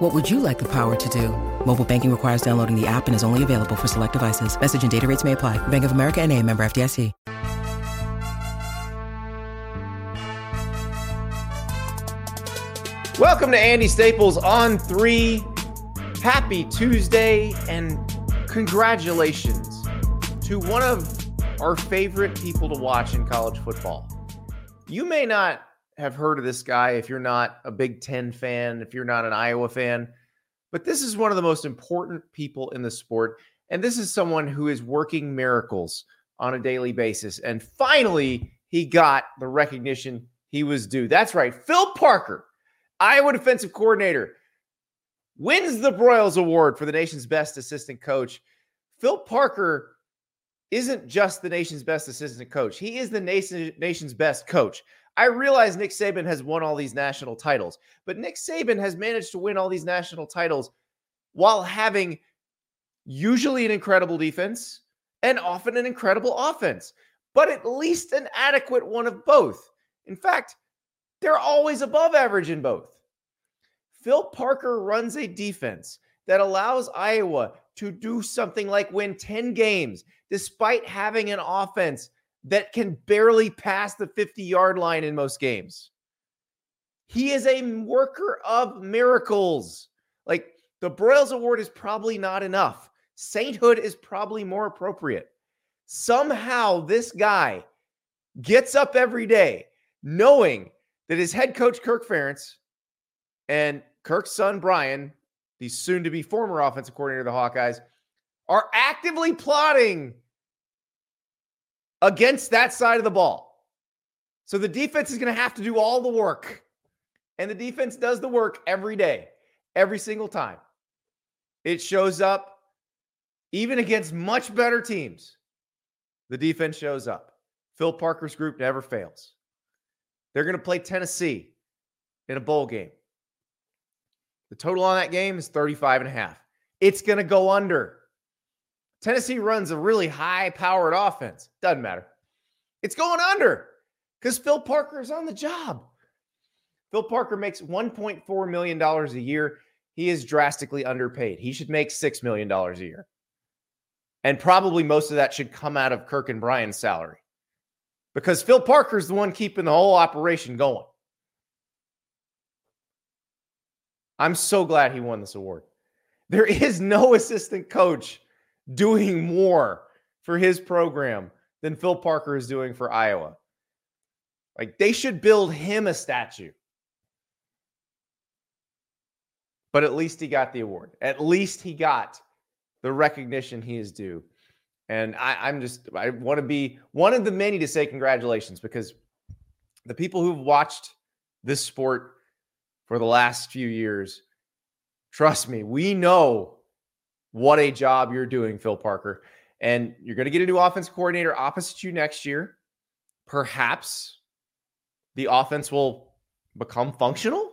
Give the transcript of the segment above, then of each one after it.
What would you like the power to do? Mobile banking requires downloading the app and is only available for select devices. Message and data rates may apply. Bank of America and a member FDIC. Welcome to Andy Staples on three. Happy Tuesday and congratulations to one of our favorite people to watch in college football. You may not have heard of this guy if you're not a Big Ten fan, if you're not an Iowa fan, but this is one of the most important people in the sport. And this is someone who is working miracles on a daily basis. And finally, he got the recognition he was due. That's right. Phil Parker, Iowa defensive coordinator, wins the Broyles Award for the nation's best assistant coach. Phil Parker isn't just the nation's best assistant coach, he is the nation, nation's best coach. I realize Nick Saban has won all these national titles, but Nick Saban has managed to win all these national titles while having usually an incredible defense and often an incredible offense, but at least an adequate one of both. In fact, they're always above average in both. Phil Parker runs a defense that allows Iowa to do something like win 10 games despite having an offense that can barely pass the 50 yard line in most games. He is a worker of miracles. Like the Broyles Award is probably not enough. Sainthood is probably more appropriate. Somehow, this guy gets up every day knowing that his head coach, Kirk Ferentz, and Kirk's son, Brian, the soon to be former offensive coordinator of the Hawkeyes, are actively plotting against that side of the ball. So the defense is going to have to do all the work. And the defense does the work every day, every single time. It shows up even against much better teams. The defense shows up. Phil Parker's group never fails. They're going to play Tennessee in a bowl game. The total on that game is 35 and a half. It's going to go under. Tennessee runs a really high powered offense. Doesn't matter. It's going under because Phil Parker is on the job. Phil Parker makes $1.4 million a year. He is drastically underpaid. He should make $6 million a year. And probably most of that should come out of Kirk and Brian's salary because Phil Parker is the one keeping the whole operation going. I'm so glad he won this award. There is no assistant coach doing more for his program than Phil Parker is doing for Iowa. Like they should build him a statue. But at least he got the award. At least he got the recognition he is due. And I, am just, I want to be one of the many to say congratulations because the people who've watched this sport for the last few years, trust me, we know what a job you're doing, Phil Parker. And you're going to get a new offense coordinator opposite you next year. Perhaps the offense will become functional.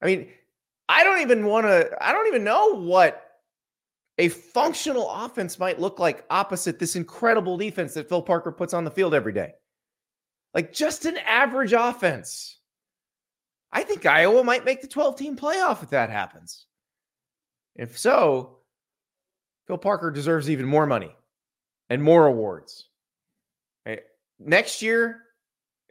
I mean, I don't even want to, I don't even know what a functional offense might look like opposite this incredible defense that Phil Parker puts on the field every day. Like just an average offense. I think Iowa might make the 12 team playoff if that happens. If so, Phil Parker deserves even more money and more awards. Okay. Next year,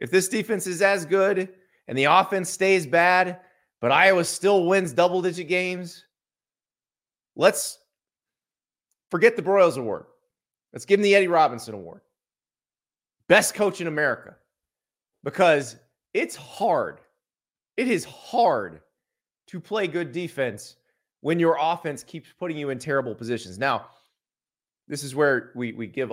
if this defense is as good and the offense stays bad, but Iowa still wins double digit games, let's forget the Broyles Award. Let's give him the Eddie Robinson Award. Best coach in America. Because it's hard. It is hard to play good defense when your offense keeps putting you in terrible positions. Now, this is where we we give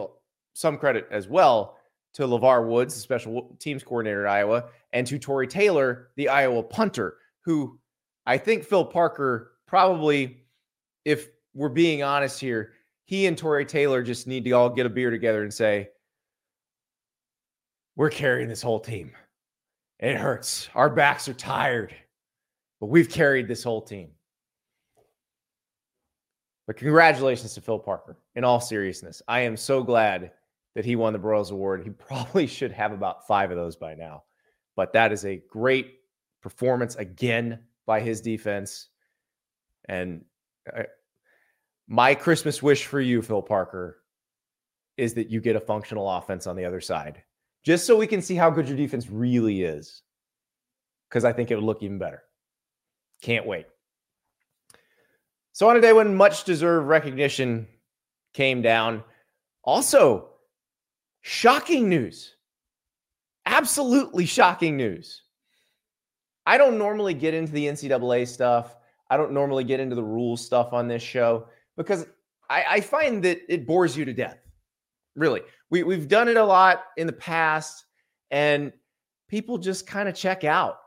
some credit as well to LeVar Woods, the special teams coordinator at Iowa, and to Tory Taylor, the Iowa punter, who I think Phil Parker probably, if we're being honest here, he and Tory Taylor just need to all get a beer together and say, we're carrying this whole team. It hurts. Our backs are tired, but we've carried this whole team. But congratulations to Phil Parker. In all seriousness, I am so glad that he won the Broyles Award. He probably should have about five of those by now. But that is a great performance again by his defense. And I, uh, my Christmas wish for you, Phil Parker, is that you get a functional offense on the other side, just so we can see how good your defense really is. Because I think it would look even better. Can't wait. So, on a day when much deserved recognition came down, also shocking news. Absolutely shocking news. I don't normally get into the NCAA stuff. I don't normally get into the rules stuff on this show because I, I find that it bores you to death. Really. We, we've done it a lot in the past, and people just kind of check out.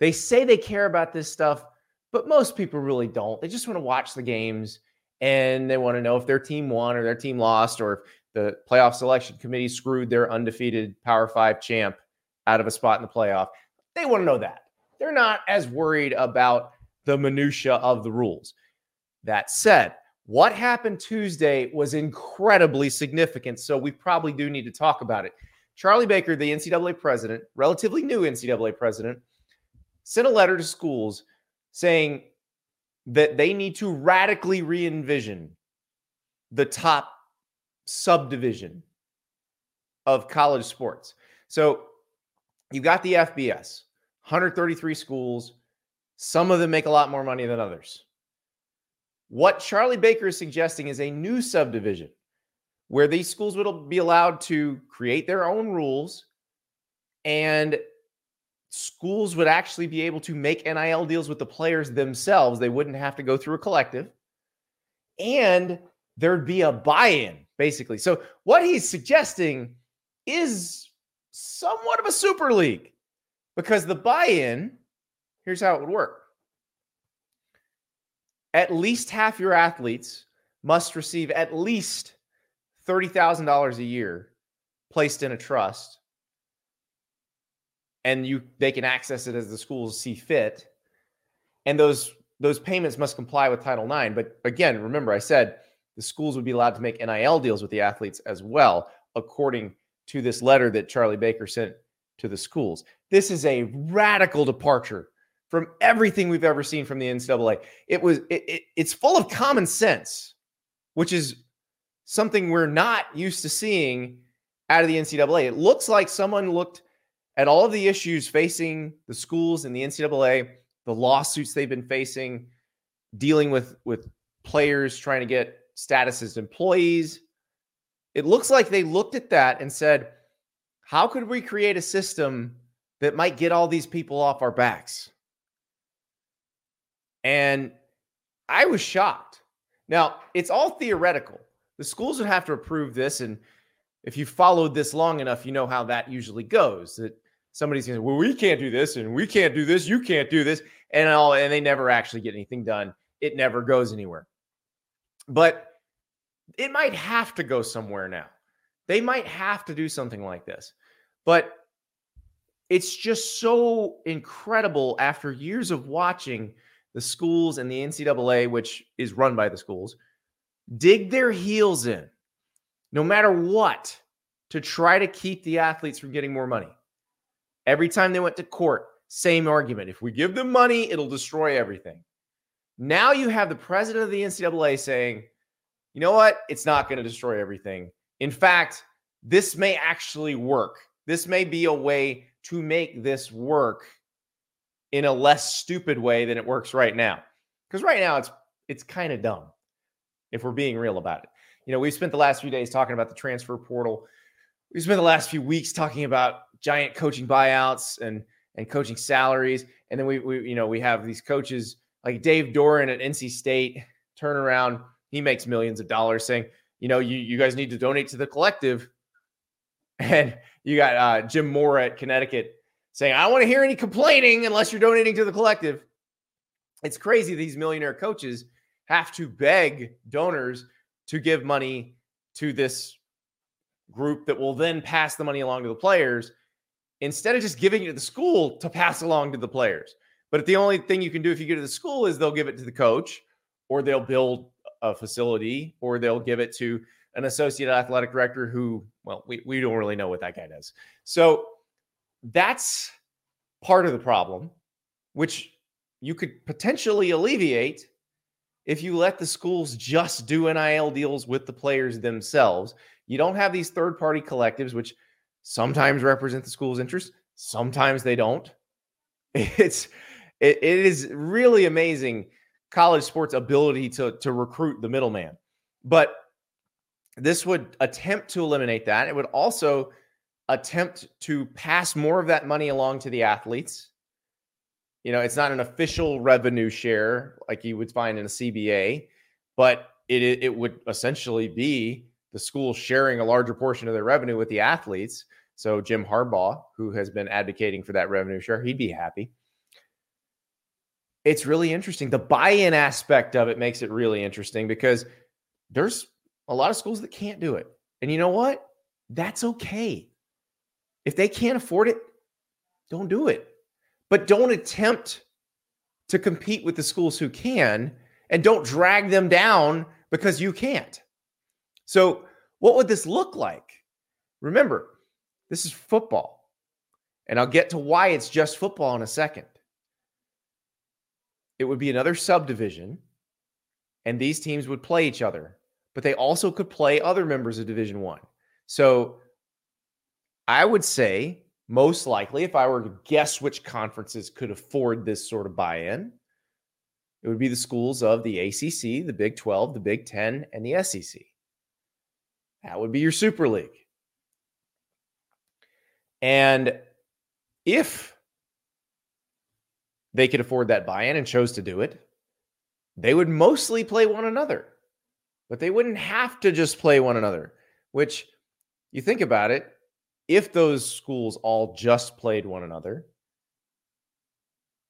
They say they care about this stuff, but most people really don't. They just want to watch the games and they want to know if their team won or their team lost or if the playoff selection committee screwed their undefeated Power Five champ out of a spot in the playoff. They want to know that. They're not as worried about the minutia of the rules. That said, what happened Tuesday was incredibly significant. So we probably do need to talk about it. Charlie Baker, the NCAA president, relatively new NCAA president, sent a letter to schools saying that they need to radically re envision the top subdivision of college sports. So you've got the FBS, 133 schools. Some of them make a lot more money than others. What Charlie Baker is suggesting is a new subdivision where these schools would be allowed to create their own rules and schools would actually be able to make NIL deals with the players themselves. They wouldn't have to go through a collective. And there'd be a buy in, basically. So, what he's suggesting is somewhat of a super league because the buy in, here's how it would work at least half your athletes must receive at least $30,000 a year placed in a trust and you they can access it as the schools see fit. And those those payments must comply with title ix but again remember i said the schools would be allowed to make nil deals with the athletes as well according to this letter that charlie baker sent to the schools. This is a radical departure from everything we've ever seen from the ncaa it was it, it, it's full of common sense which is something we're not used to seeing out of the ncaa it looks like someone looked at all of the issues facing the schools and the NCAA, the lawsuits they've been facing, dealing with with players trying to get status as employees, it looks like they looked at that and said, "How could we create a system that might get all these people off our backs?" And I was shocked. Now, it's all theoretical. The schools would have to approve this and if you followed this long enough, you know how that usually goes. That somebody's going to, well, we can't do this and we can't do this. You can't do this. And all, and they never actually get anything done. It never goes anywhere. But it might have to go somewhere now. They might have to do something like this. But it's just so incredible after years of watching the schools and the NCAA, which is run by the schools, dig their heels in no matter what, to try to keep the athletes from getting more money. Every time they went to court, same argument. If we give them money, it'll destroy everything. Now you have the president of the NCAA saying, you know what? It's not going to destroy everything. In fact, this may actually work. This may be a way to make this work in a less stupid way than it works right now. Because right now it's it's kind of dumb if we're being real about it you know, we've spent the last few days talking about the transfer portal. We spent the last few weeks talking about giant coaching buyouts and and coaching salaries, and then we we you know we have these coaches like Dave Doeren at NC State turn around. He makes millions of dollars saying, you know, you you guys need to donate to the collective, and you got uh, Jim Mora at Connecticut saying, I don't want to hear any complaining unless you're donating to the collective. It's crazy these millionaire coaches have to beg donors to give money to this group that will then pass the money along to the players instead of just giving it to the school to pass along to the players. But the only thing you can do if you get to the school is they'll give it to the coach or they'll build a facility or they'll give it to an associate athletic director who, well, we, we don't really know what that guy does. So that's part of the problem, which you could potentially alleviate if you let the schools just do NIL deals with the players themselves. You don't have these third party collectives, which sometimes represent the school's interests, sometimes they don't. It's it, it is really amazing college sports ability to to recruit the middleman. But this would attempt to eliminate that. It would also attempt to pass more of that money along to the athletes. You know, it's not an official revenue share like you would find in a CBA, but it it would essentially be the school sharing a larger portion of their revenue with the athletes. So Jim Harbaugh, who has been advocating for that revenue share, he'd be happy. It's really interesting. The buy-in aspect of it makes it really interesting because there's a lot of schools that can't do it. And you know what? That's okay. If they can't afford it, don't do it. But don't attempt to compete with the schools who can and don't drag them down because you can't. So, what would this look like? Remember, this is football. And I'll get to why it's just football in a second. It would be another subdivision, and these teams would play each other, but they also could play other members of Division One. So I would say, most likely, if I were to guess which conferences could afford this sort of buy in, it would be the schools of the ACC, the Big 12, the Big 10, and the SEC. That would be your Super League. And if they could afford that buy in and chose to do it, they would mostly play one another, but they wouldn't have to just play one another, which you think about it, if those schools all just played one another,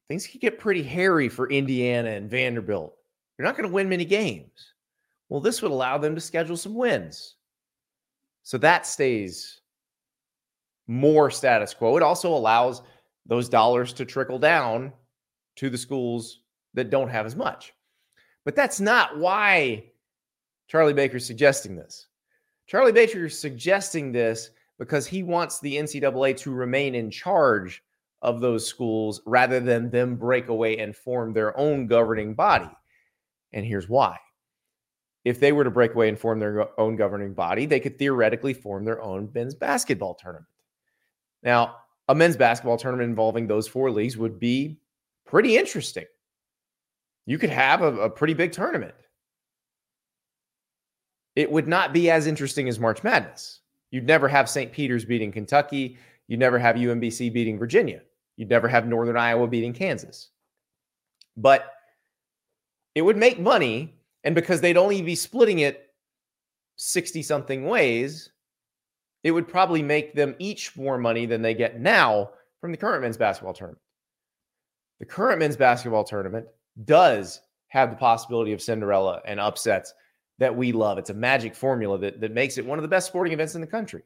things could get pretty hairy for Indiana and Vanderbilt. You're not going to win many games. Well, this would allow them to schedule some wins. So that stays more status quo. It also allows those dollars to trickle down to the schools that don't have as much. But that's not why Charlie Baker's suggesting this. Charlie Baker is suggesting this because he wants the NCAA to remain in charge of those schools rather than them break away and form their own governing body. And here's why. If they were to break away and form their own governing body, they could theoretically form their own men's basketball tournament. Now, a men's basketball tournament involving those four leagues would be pretty interesting. You could have a, a pretty big tournament. It would not be as interesting as March Madness. You'd never have St. Peter's beating Kentucky. You'd never have UMBC beating Virginia. You'd never have Northern Iowa beating Kansas. But it would make money. And because they'd only be splitting it 60 something ways, it would probably make them each more money than they get now from the current men's basketball tournament. The current men's basketball tournament does have the possibility of Cinderella and upsets that we love. It's a magic formula that, that makes it one of the best sporting events in the country.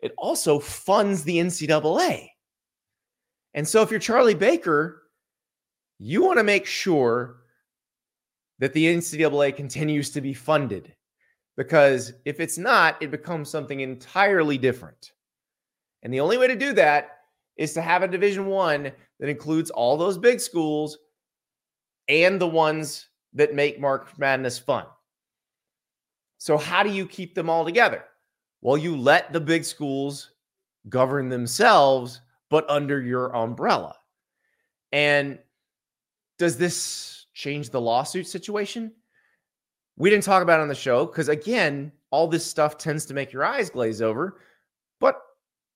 It also funds the NCAA. And so if you're Charlie Baker, you want to make sure that the NCAA continues to be funded because if it's not, it becomes something entirely different. And the only way to do that is to have a Division One that includes all those big schools and the ones that make March Madness fun. So, how do you keep them all together? Well, you let the big schools govern themselves, but under your umbrella. And does this change the lawsuit situation? We didn't talk about it on the show because, again, all this stuff tends to make your eyes glaze over. But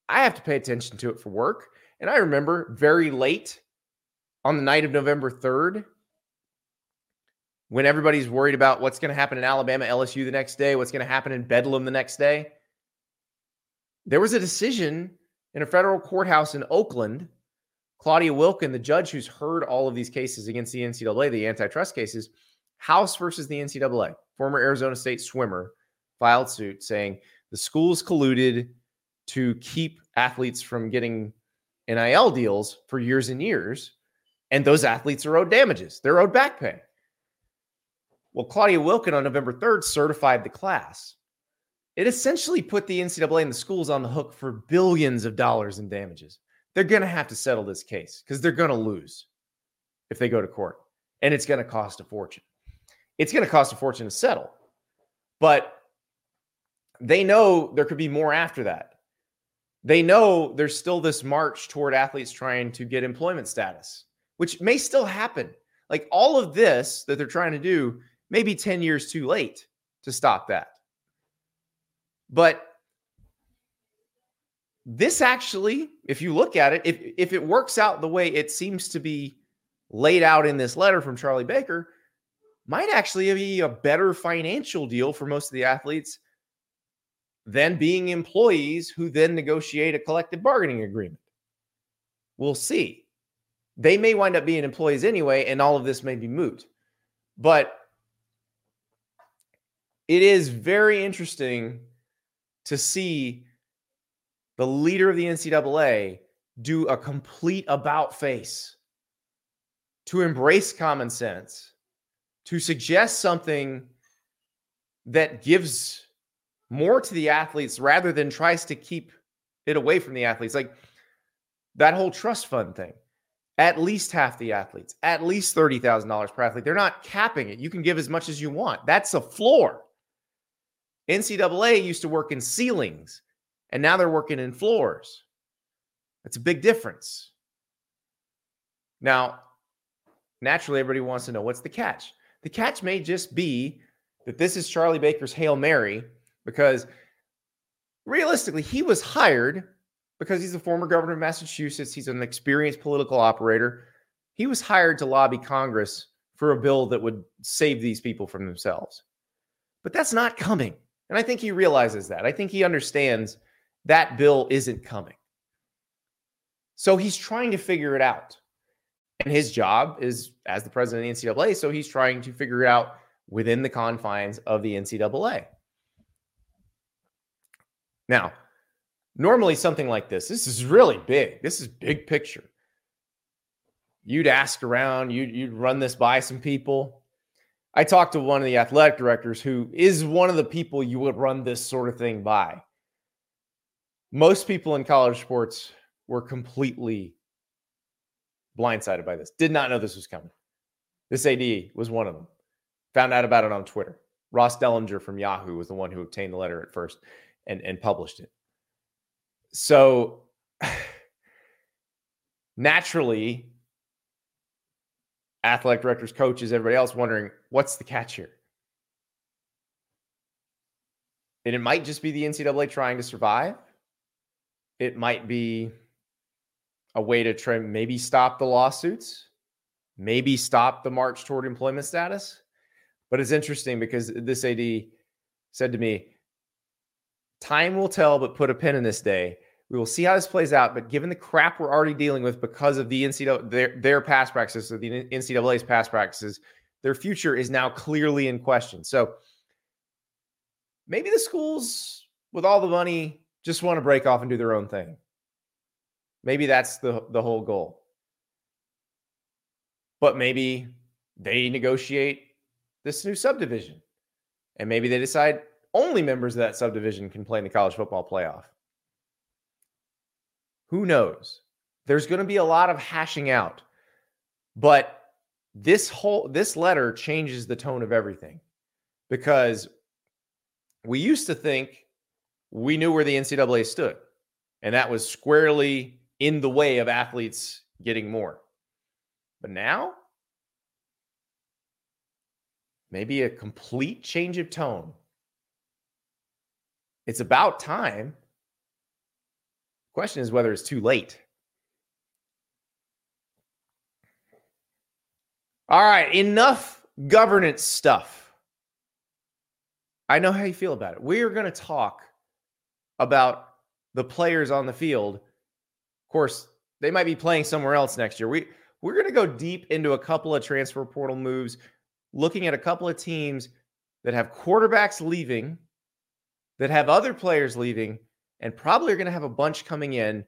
I have to pay attention to it for work. And I remember very late on the night of November 3rd, when everybody's worried about what's going to happen in Alabama, LSU the next day, what's going to happen in Bedlam the next day, there was a decision in a federal courthouse in Oakland. Claudia Wilkin, the judge who's heard all of these cases against the NCAA, the antitrust cases, House versus the NCAA, former Arizona State swimmer filed suit saying the schools colluded to keep athletes from getting NIL deals for years and years. And those athletes are owed damages, they're owed back pay. Well, Claudia Wilkin on November 3rd certified the class. It essentially put the NCAA and the schools on the hook for billions of dollars in damages. They're going to have to settle this case because they're going to lose if they go to court. And it's going to cost a fortune. It's going to cost a fortune to settle. But they know there could be more after that they know there's still this march toward athletes trying to get employment status, which may still happen. Like all of this that they're trying to do may be 10 years too late to stop that. But this actually, if you look at it, if, if it works out the way it seems to be laid out in this letter from Charlie Baker, might actually be a better financial deal for most of the athletes than being employees who then negotiate a collective bargaining agreement. We'll see. They may wind up being employees anyway, and all of this may be moot. But it is very interesting to see the leader of the NCAA do a complete about face to embrace common sense, to suggest something that gives more to the athletes rather than tries to keep it away from the athletes. Like that whole trust fund thing. At least half the athletes, at least $30,000 per athlete. They're not capping it. You can give as much as you want. That's a floor. NCAA used to work in ceilings, and now they're working in floors. That's a big difference. Now, naturally, everybody wants to know what's the catch. The catch may just be that this is Charlie Baker's Hail Mary because realistically, he was hired because he's the former governor of Massachusetts. He's an experienced political operator. He was hired to lobby Congress for a bill that would save these people from themselves. But that's not coming. And I think he realizes that. I think he understands that bill isn't coming. So he's trying to figure it out. And his job is as the president of the NCAA. So he's trying to figure it out within the confines of the NCAA. Now, normally something like this, this is really big. This is big picture. You'd ask around, you'd, you'd run this by some people. I talked to one of the athletic directors who is one of the people you would run this sort of thing by. Most people in college sports were completely blindsided by this, did not know this was coming. This AD was one of them. Found out about it on Twitter. Ross Dellenger from Yahoo was the one who obtained the letter at first and, and published it. So naturally, athletic directors, coaches, everybody else wondering what's the catch here? And it might just be the NCAA trying to survive. It might be a way to try maybe stop the lawsuits, maybe stop the march toward employment status. But it's interesting because this AD said to me, Time will tell, but put a pin in this day. We will see how this plays out. But given the crap we're already dealing with because of the NCAA, their, their past practices, the NCAA's past practices, their future is now clearly in question. So maybe the schools with all the money just want to break off and do their own thing. Maybe that's the, the whole goal. But maybe they negotiate this new subdivision. And maybe they decide only members of that subdivision can play in the college football playoff. Who knows? There's going to be a lot of hashing out. But this whole this letter changes the tone of everything because we used to think we knew where the NCAA stood, and that was squarely in the way of athletes getting more. But now, maybe a complete change of tone it's about time. Question is whether it's too late. All right, enough governance stuff. I know how you feel about it. We are going to talk about the players on the field. Of course, they might be playing somewhere else next year. We we're going to go deep into a couple of transfer portal moves, looking at a couple of teams that have quarterbacks leaving that have other players leaving and probably are going to have a bunch coming in.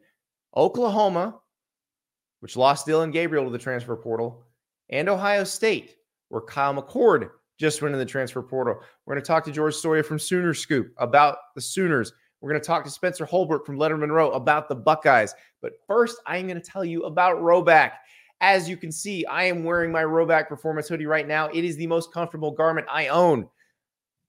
Oklahoma, which lost Dillon Gabriel to the transfer portal, and Ohio State, where Kyle McCord just went in the transfer portal. We're going to talk to George Stoia from Sooner Scoop about the Sooners. We're going to talk to Spencer Holbrook from Lettermen Row about the Buckeyes. But first, I am going to tell you about Rhoback. As you can see, I am wearing my Rhoback Performance hoodie right now. It is the most comfortable garment I own.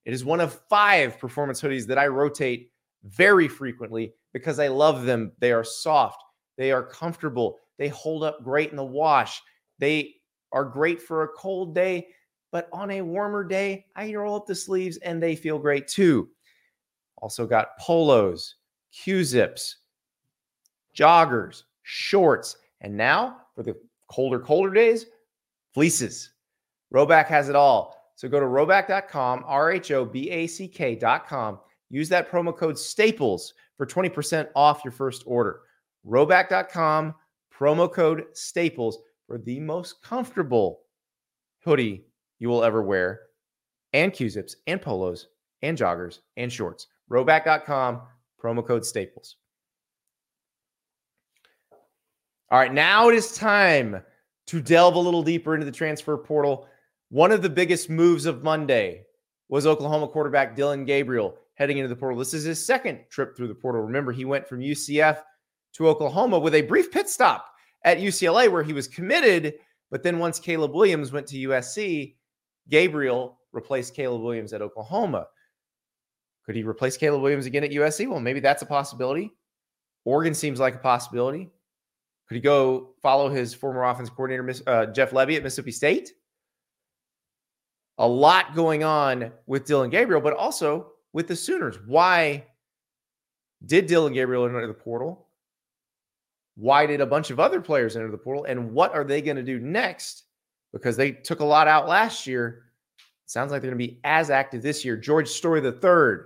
It is one of five performance hoodies that I rotate very frequently because I love them. They are soft, they are comfortable, they hold up great in the wash, they are great for a cold day. But on a warmer day, I roll up the sleeves and they feel great too. Also got polos, Q zips, joggers, shorts, and now for the colder, colder days, fleeces. Rhoback has it all. So go to rhoback.com, R H O B A C K.com. Use that promo code STAPLES for 20% off your first order. Rhoback.com, promo code STAPLES for the most comfortable hoodie you will ever wear, and Q zips, and polos, and joggers, and shorts. Rhoback.com, promo code STAPLES. All right, now it is time to delve a little deeper into the transfer portal. One of the biggest moves of Monday was Oklahoma quarterback Dillon Gabriel heading into the portal. This is his second trip through the portal. Remember, he went from UCF to Oklahoma with a brief pit stop at UCLA where he was committed. But then once Caleb Williams went to USC, Gabriel replaced Caleb Williams at Oklahoma. Could he replace Caleb Williams again at USC? Well, maybe that's a possibility. Oregon seems like a possibility. Could he go follow his former offense coordinator, uh, Jeff Lebby, at Mississippi State? a lot going on with Dillon Gabriel, but also with the Sooners. Why did Dillon Gabriel enter the portal? Why did a bunch of other players enter the portal? And what are they going to do next? Because they took a lot out last year. Sounds like they're going to be as active this year. George Stoia III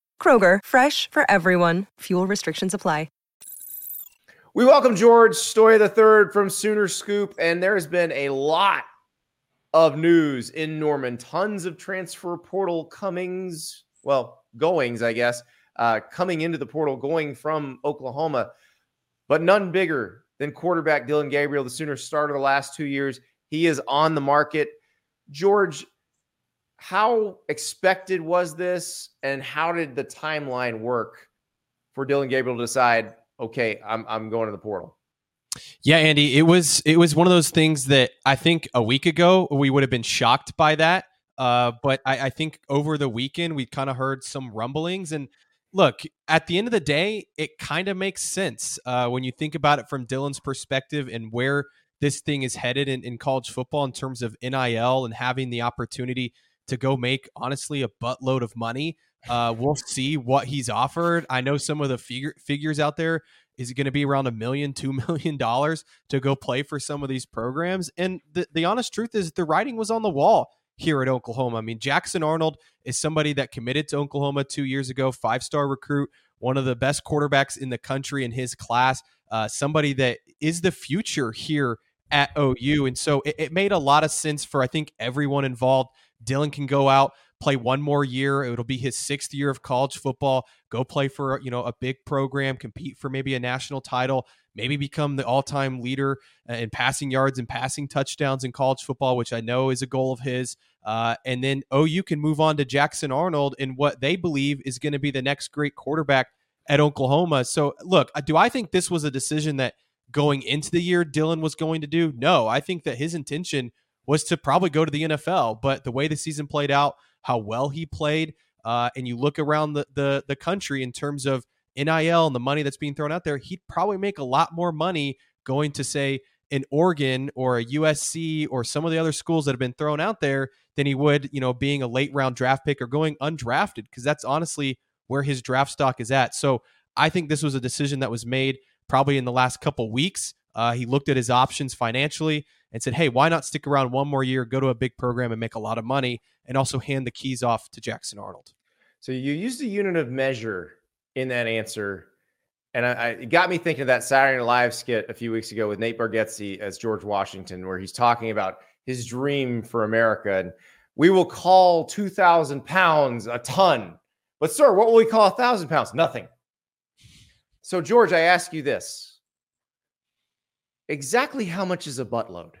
Kroger, fresh for everyone. Fuel restrictions apply. We welcome George Stoia III from Sooner Scoop, and there has been a lot of news in Norman. Tons of transfer portal comings, well, goings, I guess, uh, coming into the portal, going from Oklahoma, but none bigger than quarterback Dillon Gabriel. The Sooners started the last two years. He is on the market. George, how expected was this, and how did the timeline work for Dillon Gabriel to decide okay, I'm I'm going to the portal. Yeah, Andy, it was it was one of those things that I think a week ago we would have been shocked by that. Uh, but I, I think over the weekend we kind of heard some rumblings and look at the end of the day it kind of makes sense uh, when you think about it from Dillon's perspective and where this thing is headed in, in college football in terms of nil and having the opportunity to go make honestly a buttload of money uh, we'll see what he's offered. I know some of the figure, figures out there. Is it going to be around a million, two million dollars to go play for some of these programs? And the, the honest truth is, the writing was on the wall here at Oklahoma. I mean, Jackson Arnold is somebody that committed to Oklahoma two years ago, five star recruit, one of the best quarterbacks in the country in his class, uh, somebody that is the future here at OU. And so it, it made a lot of sense for, I think, everyone involved. Dillon can go out play one more year. It'll be his sixth year of college football. Go play for you know a big program, compete for maybe a national title, maybe become the all-time leader uh, in passing yards and passing touchdowns in college football, which I know is a goal of his. Uh, and then OU can move on to Jackson Arnold in what they believe is going to be the next great quarterback at Oklahoma. So look, do I think this was a decision that going into the year Dillon was going to do? No, I think that his intention was to probably go to the NFL, but the way the season played out how well he played. Uh, and you look around the, the the country in terms of NIL and the money that's being thrown out there, he'd probably make a lot more money going to say an Oregon or a USC or some of the other schools that have been thrown out there than he would, you know, being a late round draft pick or going undrafted because that's honestly where his draft stock is at. So I think this was a decision that was made probably in the last couple weeks. Uh, he looked at his options financially and said, "Hey, why not stick around one more year, go to a big program, and make a lot of money, and also hand the keys off to Jackson Arnold." So you used a unit of measure in that answer, and I, I, it got me thinking of that Saturday Night Live skit a few weeks ago with Nate Bargatze as George Washington, where he's talking about his dream for America, and we will call two thousand pounds a ton, but sir, what will we call a thousand pounds? Nothing. So George, I ask you this: exactly how much is a buttload?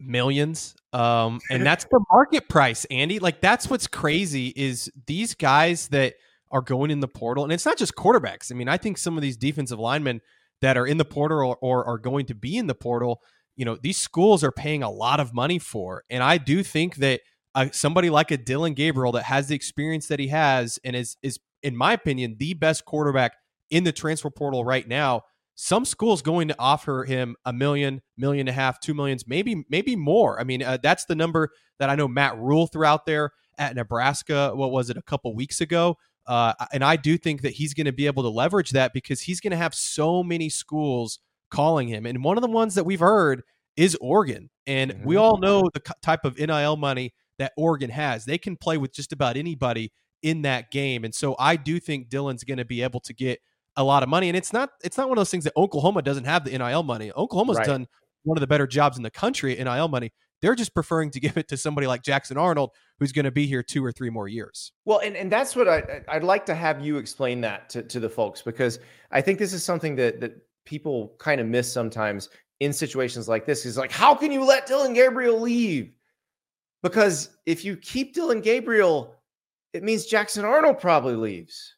millions um and that's the market price andy like that's what's crazy is these guys that are going in the portal and it's not just quarterbacks i mean i think some of these defensive linemen that are in the portal or, or are going to be in the portal you know these schools are paying a lot of money for and i do think that uh, somebody like a Dillon Gabriel that has the experience that he has and is is in my opinion the best quarterback in the transfer portal right now some schools going to offer him a million, million and a half, two millions, maybe maybe more. I mean, uh, that's the number that I know Matt Rhule threw out there at Nebraska. What was it a couple weeks ago? Uh, and I do think that he's going to be able to leverage that because he's going to have so many schools calling him. And one of the ones that we've heard is Oregon. And mm-hmm. we all know the type of NIL money that Oregon has. They can play with just about anybody in that game. And so I do think Dillon's going to be able to get a lot of money. And it's not it's not one of those things that Oklahoma doesn't have the NIL money. Oklahoma's right. done one of the better jobs in the country at NIL money. They're just preferring to give it to somebody like Jackson Arnold, who's going to be here two or three more years. Well, and, and that's what I, I'd like to have you explain that to, to the folks because I think this is something that that people kind of miss sometimes in situations like this. Is like, how can you let Dillon Gabriel leave? Because if you keep Dillon Gabriel, it means Jackson Arnold probably leaves.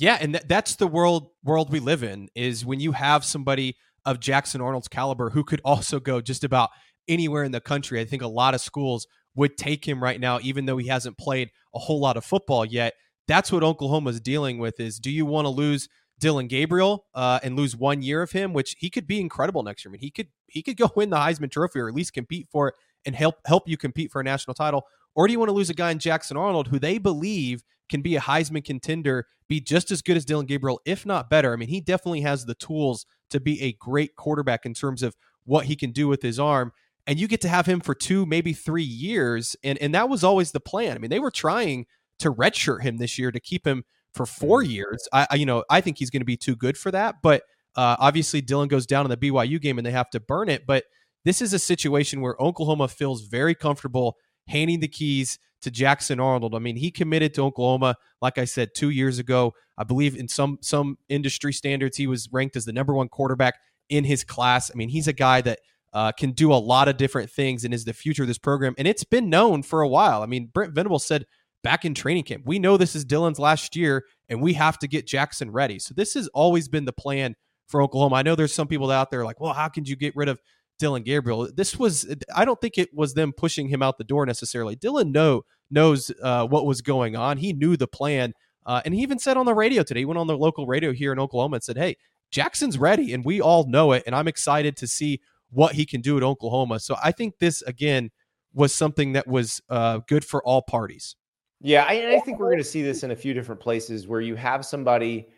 Yeah, and th- that's the world world we live in is when you have somebody of Jackson Arnold's caliber who could also go just about anywhere in the country. I think a lot of schools would take him right now, even though he hasn't played a whole lot of football yet. That's what Oklahoma's dealing with is do you want to lose Dillon Gabriel uh, and lose one year of him, which he could be incredible next year. I mean, he could he could go win the Heisman Trophy or at least compete for it and help help you compete for a national title. Or do you want to lose a guy in Jackson Arnold who they believe can be a Heisman contender, be just as good as Dillon Gabriel, if not better. I mean, he definitely has the tools to be a great quarterback in terms of what he can do with his arm. And you get to have him for two, maybe three years. And and that was always the plan. I mean, they were trying to redshirt him this year to keep him for four mm-hmm. years. I, I you know, I think he's going to be too good for that. But uh, obviously, Dillon goes down in the BYU game and they have to burn it. But this is a situation where Oklahoma feels very comfortable handing the keys to Jackson Arnold. I mean, he committed to Oklahoma, like I said, two years ago. I believe in some some industry standards, he was ranked as the number one quarterback in his class. I mean, he's a guy that uh, can do a lot of different things and is the future of this program. And it's been known for a while. I mean, Brent Venables said back in training camp, we know this is Dillon's last year and we have to get Jackson ready. So this has always been the plan for Oklahoma. I know there's some people out there like, well, how can you get rid of Dillon Gabriel. This was I don't think it was them pushing him out the door necessarily. Dillon know knows uh, what was going on. He knew the plan, uh, and he even said on the radio today. He went on the local radio here in Oklahoma and said, "Hey, Jackson's ready, and we all know it, and I'm excited to see what he can do at Oklahoma." So I think this again was something that was uh, good for all parties. Yeah, I, I think we're going to see this in a few different places where you have somebody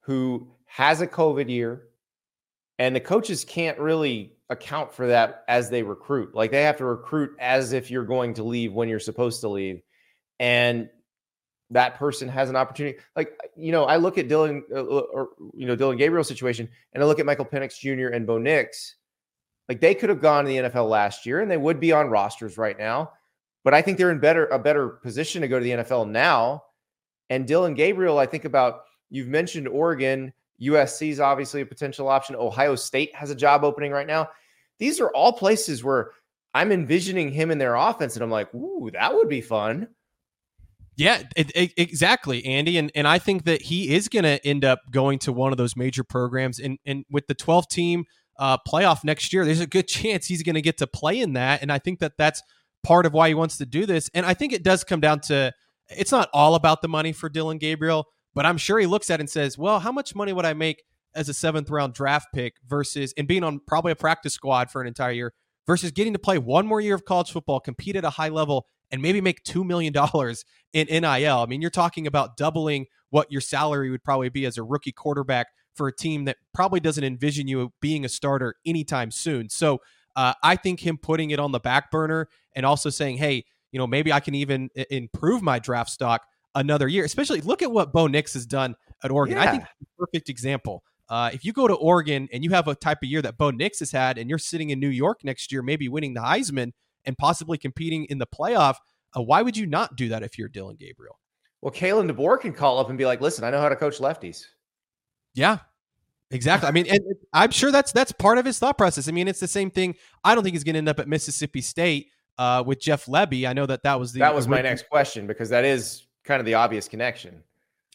who has a COVID year, and the coaches can't really account for that as they recruit. Like they have to recruit as if you're going to leave when you're supposed to leave. And that person has an opportunity. Like, you know, I look at Dillon uh, uh or, you know, Dillon Gabriel situation and I look at Michael Penix Jr. and Bo Nix. Like they could have gone to the NFL last year and they would be on rosters right now. But I think they're in better a better position to go to the NFL now. And Dillon Gabriel, I think about you've mentioned Oregon USC is obviously a potential option. Ohio State has a job opening right now. These are all places where I'm envisioning him in their offense, and I'm like, ooh, that would be fun. Yeah, it, it, exactly, Andy, and and I think that he is going to end up going to one of those major programs, and and with the 12 team uh, playoff next year, there's a good chance he's going to get to play in that, and I think that that's part of why he wants to do this, and I think it does come down to it's not all about the money for Dillon Gabriel. But I'm sure he looks at it and says, well, how much money would I make as a seventh round draft pick versus and being on probably a practice squad for an entire year versus getting to play one more year of college football, compete at a high level, and maybe make $2 million in NIL? I mean, you're talking about doubling what your salary would probably be as a rookie quarterback for a team that probably doesn't envision you being a starter anytime soon. So uh, I think him putting it on the back burner and also saying, hey, you know, maybe I can even improve my draft stock another year. Especially look at what Bo Nix has done at Oregon. Yeah. I think that's a perfect example. Uh, if you go to Oregon and you have a type of year that Bo Nix has had, and you're sitting in New York next year, maybe winning the Heisman and possibly competing in the playoff, uh, why would you not do that if you're Dillon Gabriel? Well, Kalen DeBoer can call up and be like, "Listen, I know how to coach lefties." Yeah, exactly. I mean, and I'm sure that's that's part of his thought process. I mean, it's the same thing. I don't think he's going to end up at Mississippi State uh, with Jeff Lebby. I know that that was the that was my next question because that is kind of the obvious connection.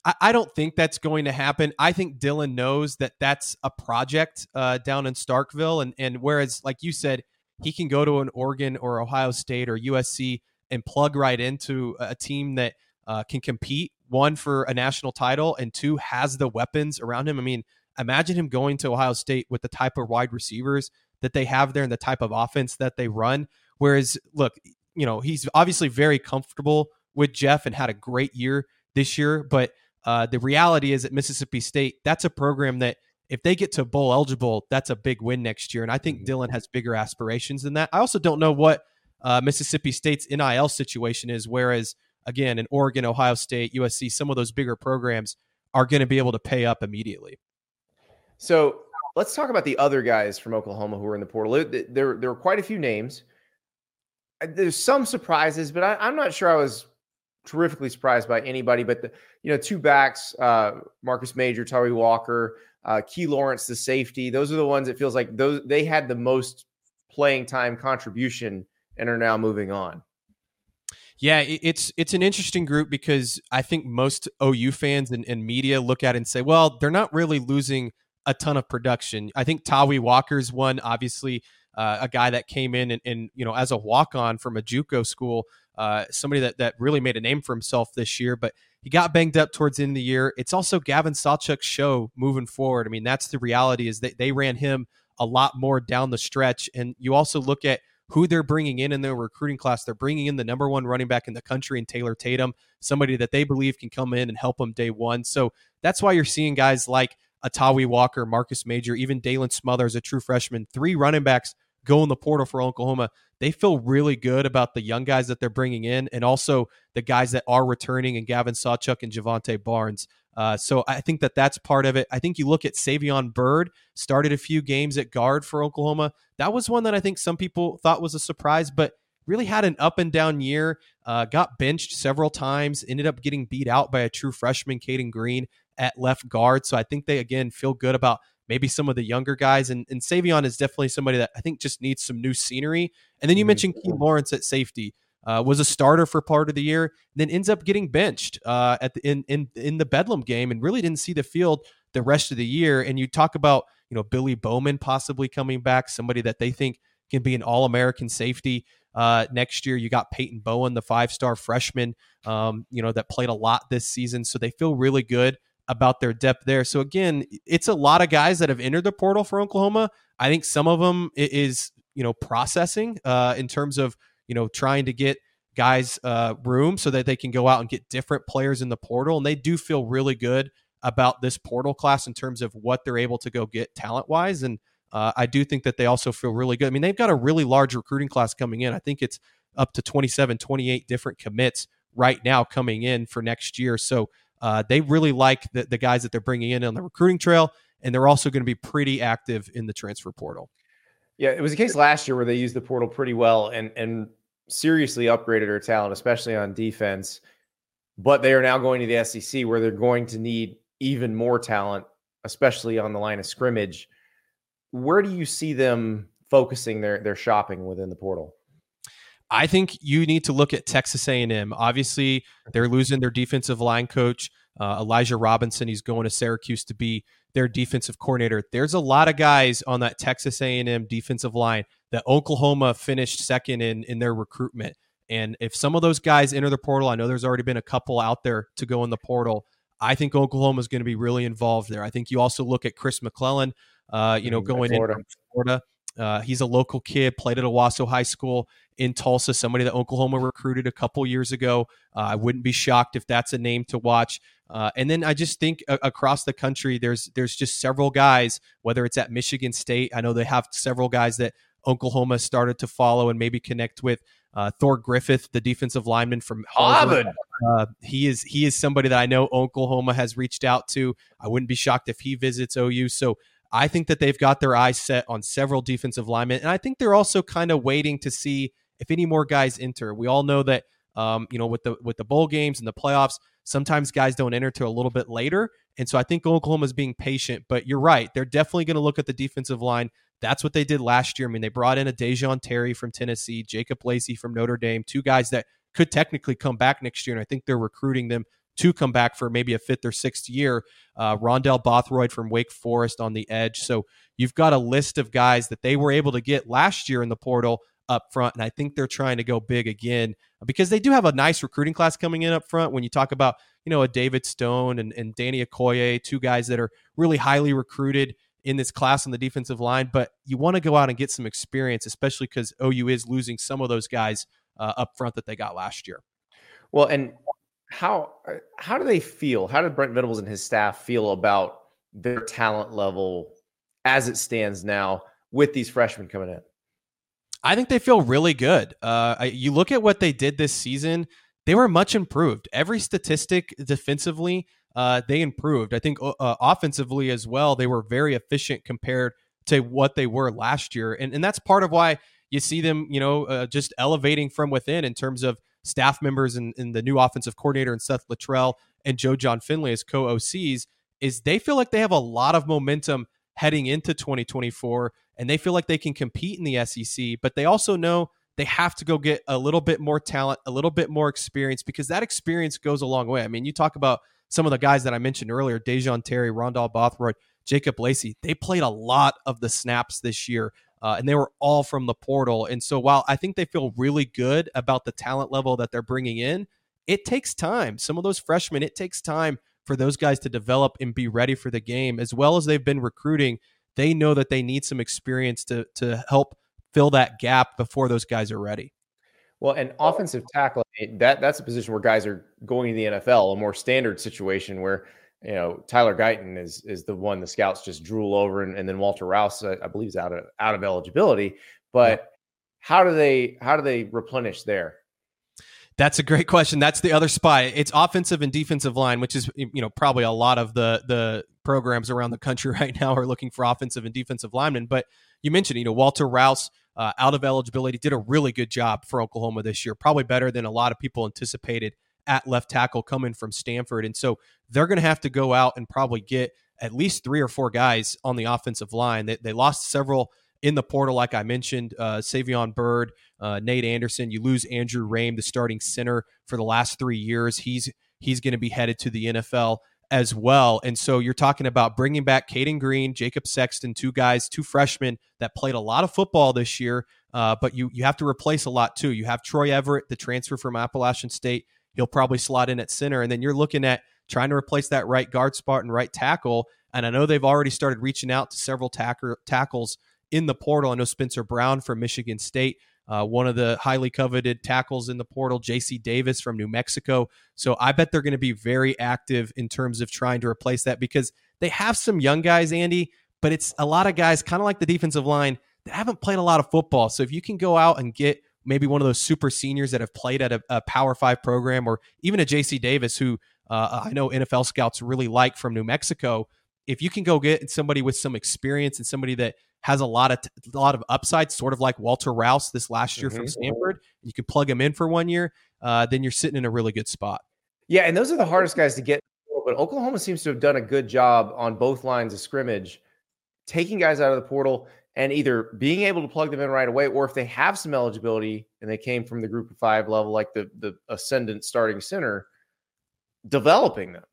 I, I don't think that's going to happen. I think Dillon knows that that's a project uh, down in Starkville, and and whereas, like you said, he can go to an Oregon or Ohio State or USC and plug right into a team that uh, can compete. One for a national title, and two has the weapons around him. I mean, imagine him going to Ohio State with the type of wide receivers that they have there and the type of offense that they run. Whereas, look, you know, he's obviously very comfortable with Jeff and had a great year this year, but uh, the reality is at Mississippi State, that's a program that if they get to bowl eligible, that's a big win next year. And I think mm-hmm. Dillon has bigger aspirations than that. I also don't know what uh, Mississippi State's NIL situation is. Whereas, again, in Oregon, Ohio State, USC, some of those bigger programs are going to be able to pay up immediately. So let's talk about the other guys from Oklahoma who are in the portal. There, there, were quite a few names. There's some surprises, but I, I'm not sure I was terrifically surprised by anybody. But the you know two backs, uh, Marcus Major, Tawee Walker, uh, Key Lawrence, the safety. Those are the ones that feels like those they had the most playing time contribution and are now moving on. Yeah, it's it's an interesting group because I think most OU fans and, and media look at it and say, well, they're not really losing a ton of production. I think Tawee Walker's one, obviously, uh, a guy that came in and, and, you know as a walk on from a JUCO school uh, somebody that that really made a name for himself this year, but he got banged up towards the end of the year. It's also Gavin Sawchuk's show moving forward. I mean, that's the reality is that they ran him a lot more down the stretch, and you also look at who they're bringing in in their recruiting class. They're bringing in the number one running back in the country in Taylor Tatum, somebody that they believe can come in and help them day one. So that's why you're seeing guys like Tawee Walker, Marcus Major, even Daylan Smothers, a true freshman, three running backs go in the portal for Oklahoma they feel really good about the young guys that they're bringing in and also the guys that are returning and Gavin Sawchuk and Jovantae Barnes. Uh, so I think that that's part of it. I think you look at Savion Byrd started a few games at guard for Oklahoma. That was one that I think some people thought was a surprise, but really had an up and down year. Uh, got benched several times, ended up getting beat out by a true freshman, Cayden Green, at left guard. So I think they, again, feel good about maybe some of the younger guys. And, and Savion is definitely somebody that I think just needs some new scenery. And then you mm-hmm. mentioned Key Lawrence at safety. Uh, was a starter for part of the year, then ends up getting benched uh, at the, in in in the Bedlam game, and really didn't see the field the rest of the year. And you talk about you know Billy Bowman possibly coming back, somebody that they think can be an All American safety uh, next year. You got Peyton Bowen, the five star freshman, um, you know that played a lot this season, so they feel really good about their depth there. So again, it's a lot of guys that have entered the portal for Oklahoma. I think some of them is you know processing uh, in terms of you know trying to get guys uh, room so that they can go out and get different players in the portal, and they do feel really good about this portal class in terms of what they're able to go get talent wise. And uh, I do think that they also feel really good. I mean, they've got a really large recruiting class coming in. I think it's up to 27, 28 different commits right now coming in for next year. So uh, they really like the, the guys that they're bringing in on the recruiting trail, and they're also going to be pretty active in the transfer portal. Yeah, it was a case last year where they used the portal pretty well and and seriously upgraded their talent, especially on defense. But they are now going to the SEC where they're going to need even more talent, especially on the line of scrimmage. Where do you see them focusing their their shopping within the portal? I think you need to look at Texas A&M. Obviously, they're losing their defensive line coach, uh, Elijah Robinson. He's going to Syracuse to be their defensive coordinator. There's a lot of guys on that Texas A&M defensive line that Oklahoma finished second in in their recruitment. And if some of those guys enter the portal, I know there's already been a couple out there to go in the portal. I think Oklahoma is going to be really involved there. I think you also look at Chris McClellan, uh, you know, mm, going Florida. in Florida. Uh, he's a local kid, played at Owasso High School in Tulsa, somebody that Oklahoma recruited a couple years ago. Uh, I wouldn't be shocked if that's a name to watch. Uh, and then I just think uh, across the country, there's there's just several guys, whether it's at Michigan State, I know they have several guys that Oklahoma started to follow and maybe connect with. Uh, Thor Griffith, the defensive lineman from Harvard, uh, he is he is somebody that I know Oklahoma has reached out to. I wouldn't be shocked if he visits OU. So I think that they've got their eyes set on several defensive linemen, and I think they're also kind of waiting to see if any more guys enter. We all know that um, you know with the with the bowl games and the playoffs, sometimes guys don't enter till a little bit later, and so I think Oklahoma's being patient. But you're right; they're definitely going to look at the defensive line. That's what they did last year. I mean, they brought in a Da'Jon Terry from Tennessee, Jacob Lacey from Notre Dame, two guys that could technically come back next year, and I think they're recruiting them to come back for maybe a fifth or sixth year. Uh, Rondell Bothroyd from Wake Forest on the edge. So you've got a list of guys that they were able to get last year in the portal up front. And I think they're trying to go big again because they do have a nice recruiting class coming in up front. When you talk about, you know, a David Stone and, and Danny Okoye, two guys that are really highly recruited in this class on the defensive line, but you want to go out and get some experience, especially because OU is losing some of those guys uh, up front that they got last year. Well, and how uh, how do they feel? How did Brent Venables and his staff feel about their talent level as it stands now with these freshmen coming in? I think they feel really good. Uh, you look at what they did this season; they were much improved. Every statistic defensively, uh, they improved. I think uh, offensively as well, they were very efficient compared to what they were last year, and and that's part of why you see them, you know, uh, just elevating from within in terms of staff members and, and the new offensive coordinator and Seth Littrell and Joe Jon Finley as co OCs is they feel like they have a lot of momentum heading into 2024 and they feel like they can compete in the SEC, but they also know they have to go get a little bit more talent, a little bit more experience because that experience goes a long way. I mean, you talk about some of the guys that I mentioned earlier, Da'Jon Terry, Rondell Bothroyd, Jacob Lacey, they played a lot of the snaps this year uh, and they were all from the portal. And so while I think they feel really good about the talent level that they're bringing in, it takes time. Some of those freshmen, it takes time for those guys to develop and be ready for the game. As well as they've been recruiting, they know that they need some experience to to help fill that gap before those guys are ready. Well, and offensive tackle eh, that that's a position where guys are going to the NFL, a more standard situation where you know Tyler Guyton is is the one the scouts just drool over, and, and then Walter Rouse, I, I, believe, is out of out of eligibility. But yeah. how do they how do they replenish there? That's a great question. That's the other spot. It's offensive and defensive line, which is you know probably a lot of the the programs around the country right now are looking for offensive and defensive linemen. But you mentioned you know Walter Rouse uh, out of eligibility did a really good job for Oklahoma this year, probably better than a lot of people anticipated at left tackle coming from Stanford. And so they're going to have to go out and probably get at least three or four guys on the offensive line. They, they lost several in the portal, like I mentioned, uh, Savion Byrd, uh, Nate Anderson. You lose Andrew Raym, the starting center for the last three years. He's he's going to be headed to the NFL as well. And so you're talking about bringing back Cayden Green, Jacob Sexton, two guys, two freshmen that played a lot of football this year. Uh, but you you have to replace a lot too. You have Troy Everett, the transfer from Appalachian State. He'll probably slot in at center. And then you're looking at trying to replace that right guard spot and right tackle. And I know they've already started reaching out to several tacker, tackles in the portal. I know Spencer Brown from Michigan State, uh, one of the highly coveted tackles in the portal, JC Davis from New Mexico. So I bet they're going to be very active in terms of trying to replace that because they have some young guys, Andy, but it's a lot of guys, kind of like the defensive line, that haven't played a lot of football. So if you can go out and get maybe one of those super seniors that have played at a, a Power Five program, or even a JC Davis, who uh, I know NFL scouts really like from New Mexico. If you can go get somebody with some experience and somebody that has a lot of a lot of upside, sort of like Walter Rouse this last year mm-hmm. from Stanford, you can plug him in for one year, uh, then you're sitting in a really good spot. Yeah, and those are the hardest guys to get. But Oklahoma seems to have done a good job on both lines of scrimmage, taking guys out of the portal and either being able to plug them in right away, or if they have some eligibility and they came from the group of five level, like the the ascendant starting center, developing them.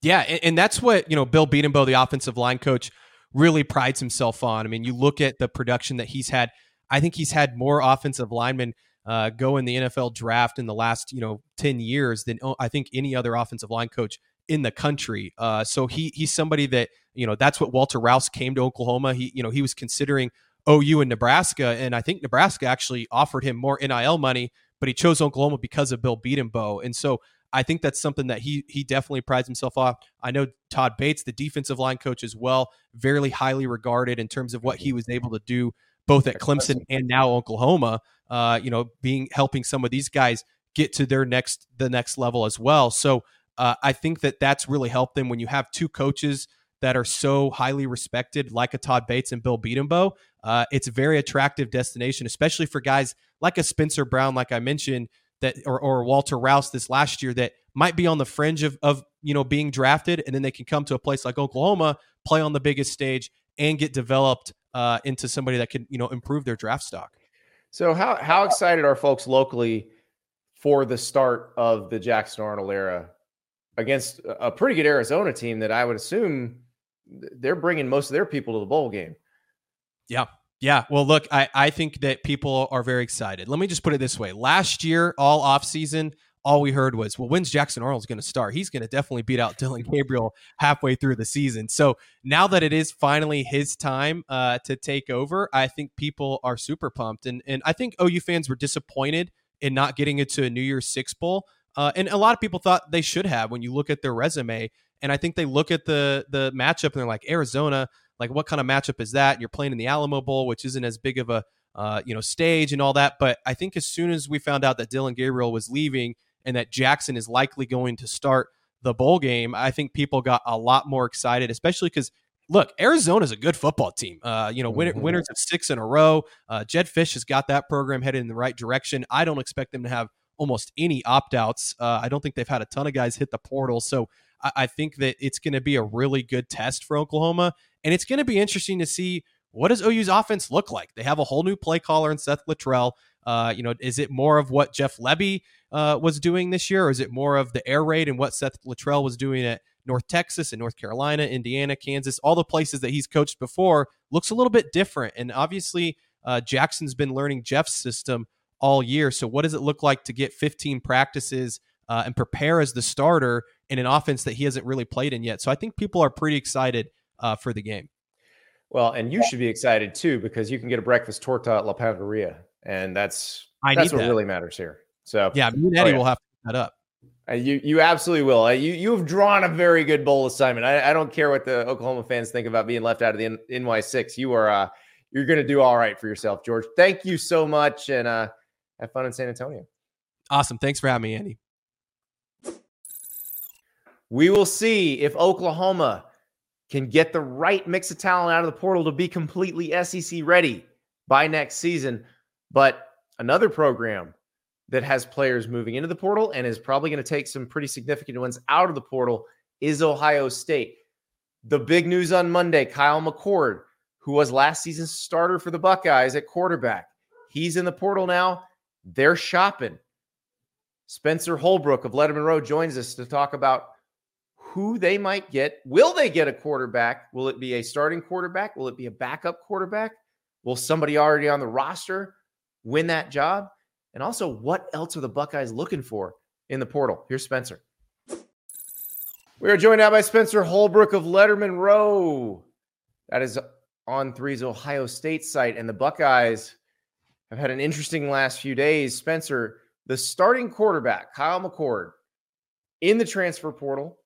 Yeah, and, and that's what you know Bill Bedenbaugh, the offensive line coach, really prides himself on. I mean, you look at the production that he's had. I think he's had more offensive linemen uh, go in the NFL draft in the last you know ten years than oh, I think any other offensive line coach in the country. Uh, so he he's somebody that you know that's what Walter Rouse came to Oklahoma. He you know he was considering OU and Nebraska, and I think Nebraska actually offered him more NIL money, but he chose Oklahoma because of Bill Bedenbaugh. And so I think that's something that he he definitely prides himself off. I know Todd Bates, the defensive line coach as well, very highly regarded in terms of what he was able to do both at Clemson and now Oklahoma. Uh, you know, being helping some of these guys get to their next the next level as well. So uh, I think that that's really helped them when you have two coaches that are so highly respected, like a Todd Bates and Bill Bedenbaugh. Uh, it's a very attractive destination, especially for guys like a Spencer Brown, like I mentioned, that or, or Walter Rouse this last year that might be on the fringe of, of you know being drafted, and then they can come to a place like Oklahoma, play on the biggest stage, and get developed uh, into somebody that can you know improve their draft stock. So how how excited are folks locally for the start of the Jackson Arnold era against a pretty good Arizona team that I would assume they're bringing most of their people to the bowl game. Yeah. Yeah. Well, look, I, I think that people are very excited. Let me just put it this way. Last year, all offseason, all we heard was, well, when's Jackson Arnold's going to start? He's going to definitely beat out Dillon Gabriel halfway through the season. So now that it is finally his time uh, to take over, I think people are super pumped. And, and I think OU fans were disappointed in not getting into a New Year's Six Bowl. Uh, and a lot of people thought they should have when you look at their resume. And I think they look at the the matchup and they're like, Arizona, like what kind of matchup is that? You're playing in the Alamo Bowl, which isn't as big of a uh, you know stage and all that. But I think as soon as we found out that Dillon Gabriel was leaving and that Jackson is likely going to start the bowl game, I think people got a lot more excited, especially because look, Arizona's a good football team. Uh, you know, mm-hmm. winners of six in a row. Uh, Jedd Fisch has got that program headed in the right direction. I don't expect them to have almost any opt outs. Uh, I don't think they've had a ton of guys hit the portal. So I, I think that it's going to be a really good test for Oklahoma. And it's going to be interesting to see what does OU's offense look like. They have a whole new play caller in Seth Littrell. Uh, you know, is it more of what Jeff Lebby uh, was doing this year, or is it more of the air raid and what Seth Littrell was doing at North Texas and North Carolina, Indiana, Kansas, all the places that he's coached before? Looks a little bit different. And obviously, uh, Jackson's been learning Jeff's system all year. So, what does it look like to get 15 practices uh, and prepare as the starter in an offense that he hasn't really played in yet? So, I think people are pretty excited uh, for the game. Well, and you should be excited too because you can get a breakfast torta at La Panaderia, and that's I that's what that. really matters here. So, yeah, me and Eddie oh, yeah. will have to put that up. Uh, you you absolutely will. Uh, you you have drawn a very good bowl assignment. I, I don't care what the Oklahoma fans think about being left out of the N- NY six. You are uh, you're going to do all right for yourself, George. Thank you so much, and uh, have fun in San Antonio. Awesome. Thanks for having me, Andy. We will see if Oklahoma can get the right mix of talent out of the portal to be completely SEC ready by next season. But another program that has players moving into the portal and is probably going to take some pretty significant ones out of the portal is Ohio State. The big news on Monday Kyle McCord, who was last season's starter for the Buckeyes at quarterback, he's in the portal now they're shopping. Spencer Holbrook of Lettermen Row joins us to talk about who they might get. Will they get a quarterback? Will it be a starting quarterback? Will it be a backup quarterback? Will somebody already on the roster win that job? And also, what else are the Buckeyes looking for in the portal? Here's Spencer. We are joined now by Spencer Holbrook of Lettermen Row. That is on three's Ohio State site. And the Buckeyes have had an interesting last few days. Spencer, the starting quarterback, Kyle McCord, in the transfer portal.